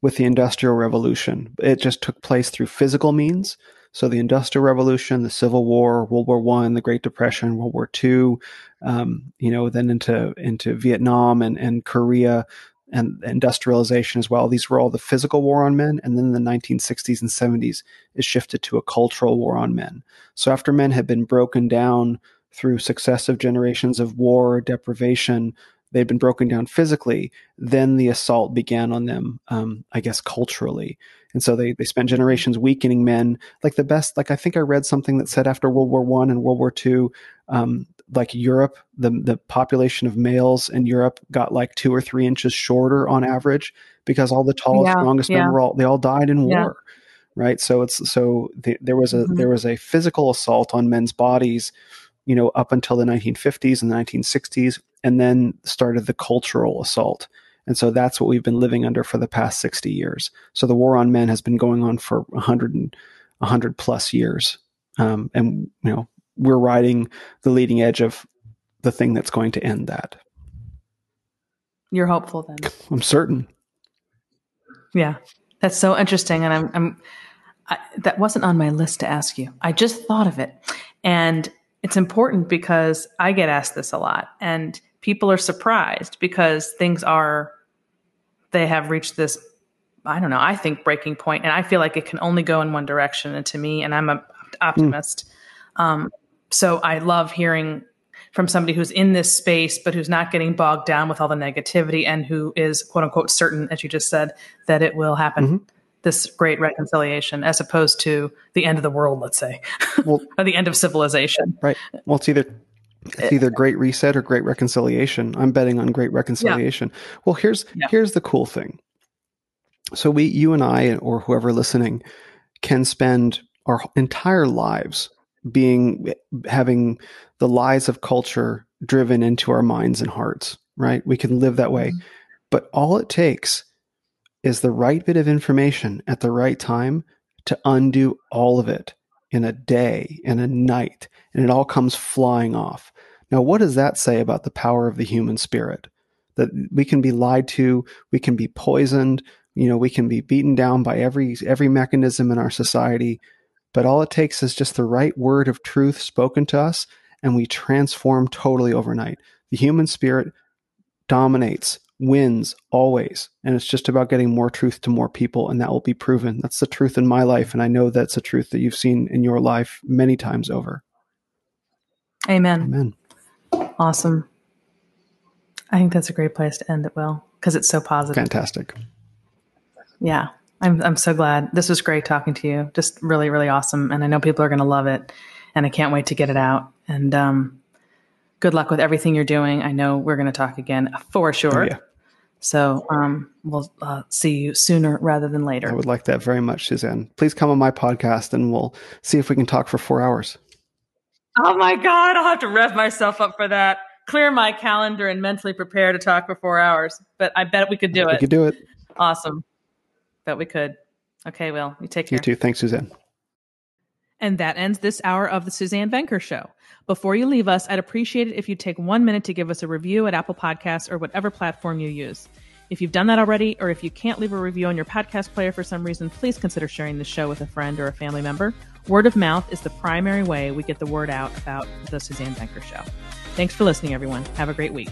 B: with the Industrial Revolution. It just took place through physical means. So the Industrial Revolution, the Civil War, World War One, the Great Depression, World War Two, um, you know, then into into Vietnam and and Korea and industrialization as well. These were all the physical war on men. And then in the 1960s and 70s, it shifted to a cultural war on men. So after men had been broken down through successive generations of war, deprivation, they'd been broken down physically, then the assault began on them, um, I guess, culturally. And so they, they spent generations weakening men. Like the best, like I think I read something that said after World War One and World War Two, um, like Europe, the the population of males in Europe got like two or three inches shorter on average because all the tallest, yeah, strongest yeah. men were all they all died in yeah. war, right? So it's so the, there was a mm-hmm. there was a physical assault on men's bodies, you know, up until the 1950s and the 1960s, and then started the cultural assault. And so that's what we've been living under for the past 60 years. So the war on men has been going on for 100 and 100 plus years. Um, and you know we're riding the leading edge of the thing that's going to end that.
A: You're hopeful then.
B: I'm certain.
A: Yeah, that's so interesting, and I'm, I'm I, that wasn't on my list to ask you. I just thought of it, and it's important because I get asked this a lot, and people are surprised because things are they have reached this I don't know, I think breaking point and I feel like it can only go in one direction and to me and I'm an optimist. Mm. Um, so I love hearing from somebody who's in this space, but who's not getting bogged down with all the negativity and who is quote unquote certain, as you just said, that it will happen. Mm-hmm. This great reconciliation, as opposed to the end of the world, let's say, well, or the end of civilization.
B: Right. Well, it's either it's either great reset or great reconciliation. I'm betting on great reconciliation. Yeah. Well, here's yeah. here's the cool thing. So we, you and I, or whoever listening, can spend our entire lives being having the lies of culture driven into our minds and hearts, right? We can live that way. Mm-hmm. But all it takes is the right bit of information at the right time to undo all of it in a day, in a night, and it all comes flying off. Now, what does that say about the power of the human spirit? That we can be lied to, we can be poisoned, you know, we can be beaten down by every every mechanism in our society but all it takes is just the right word of truth spoken to us, and we transform totally overnight. The human spirit dominates wins always. And it's just about getting more truth to more people, and that will be proven. That's the truth in my life. And I know that's a truth that you've seen in your life many times over.
A: Amen.
B: Amen.
A: Awesome. I think that's a great place to end it, Will, because it's so positive.
B: Fantastic.
A: Yeah. I'm I'm so glad. This was great talking to you. Just really, really awesome. And I know people are gonna love it. And I can't wait to get it out. And um, good luck with everything you're doing. I know we're gonna talk again for sure.
B: Oh, yeah.
A: So um, we'll uh, see you sooner rather than later.
B: I would like that very much, Suzanne. Please come on my podcast and we'll see if we can talk for four hours.
A: Oh my God, I'll have to rev myself up for that. Clear my calendar and mentally prepare to talk for four hours. But I bet we could do
B: We
A: it.
B: We could do it.
A: Awesome. Bet we could. Okay, Will, you take care.
B: You too. Thanks, Suzanne.
A: And that ends this hour of the Suzanne Venker Show. Before you leave us, I'd appreciate it if you'd take one minute to give us a review at Apple Podcasts or whatever platform you use. If you've done that already, or if you can't leave a review on your podcast player for some reason, please consider sharing the show with a friend or a family member. Word of mouth is the primary way we get the word out about the Suzanne Venker Show. Thanks for listening, everyone. Have a great week.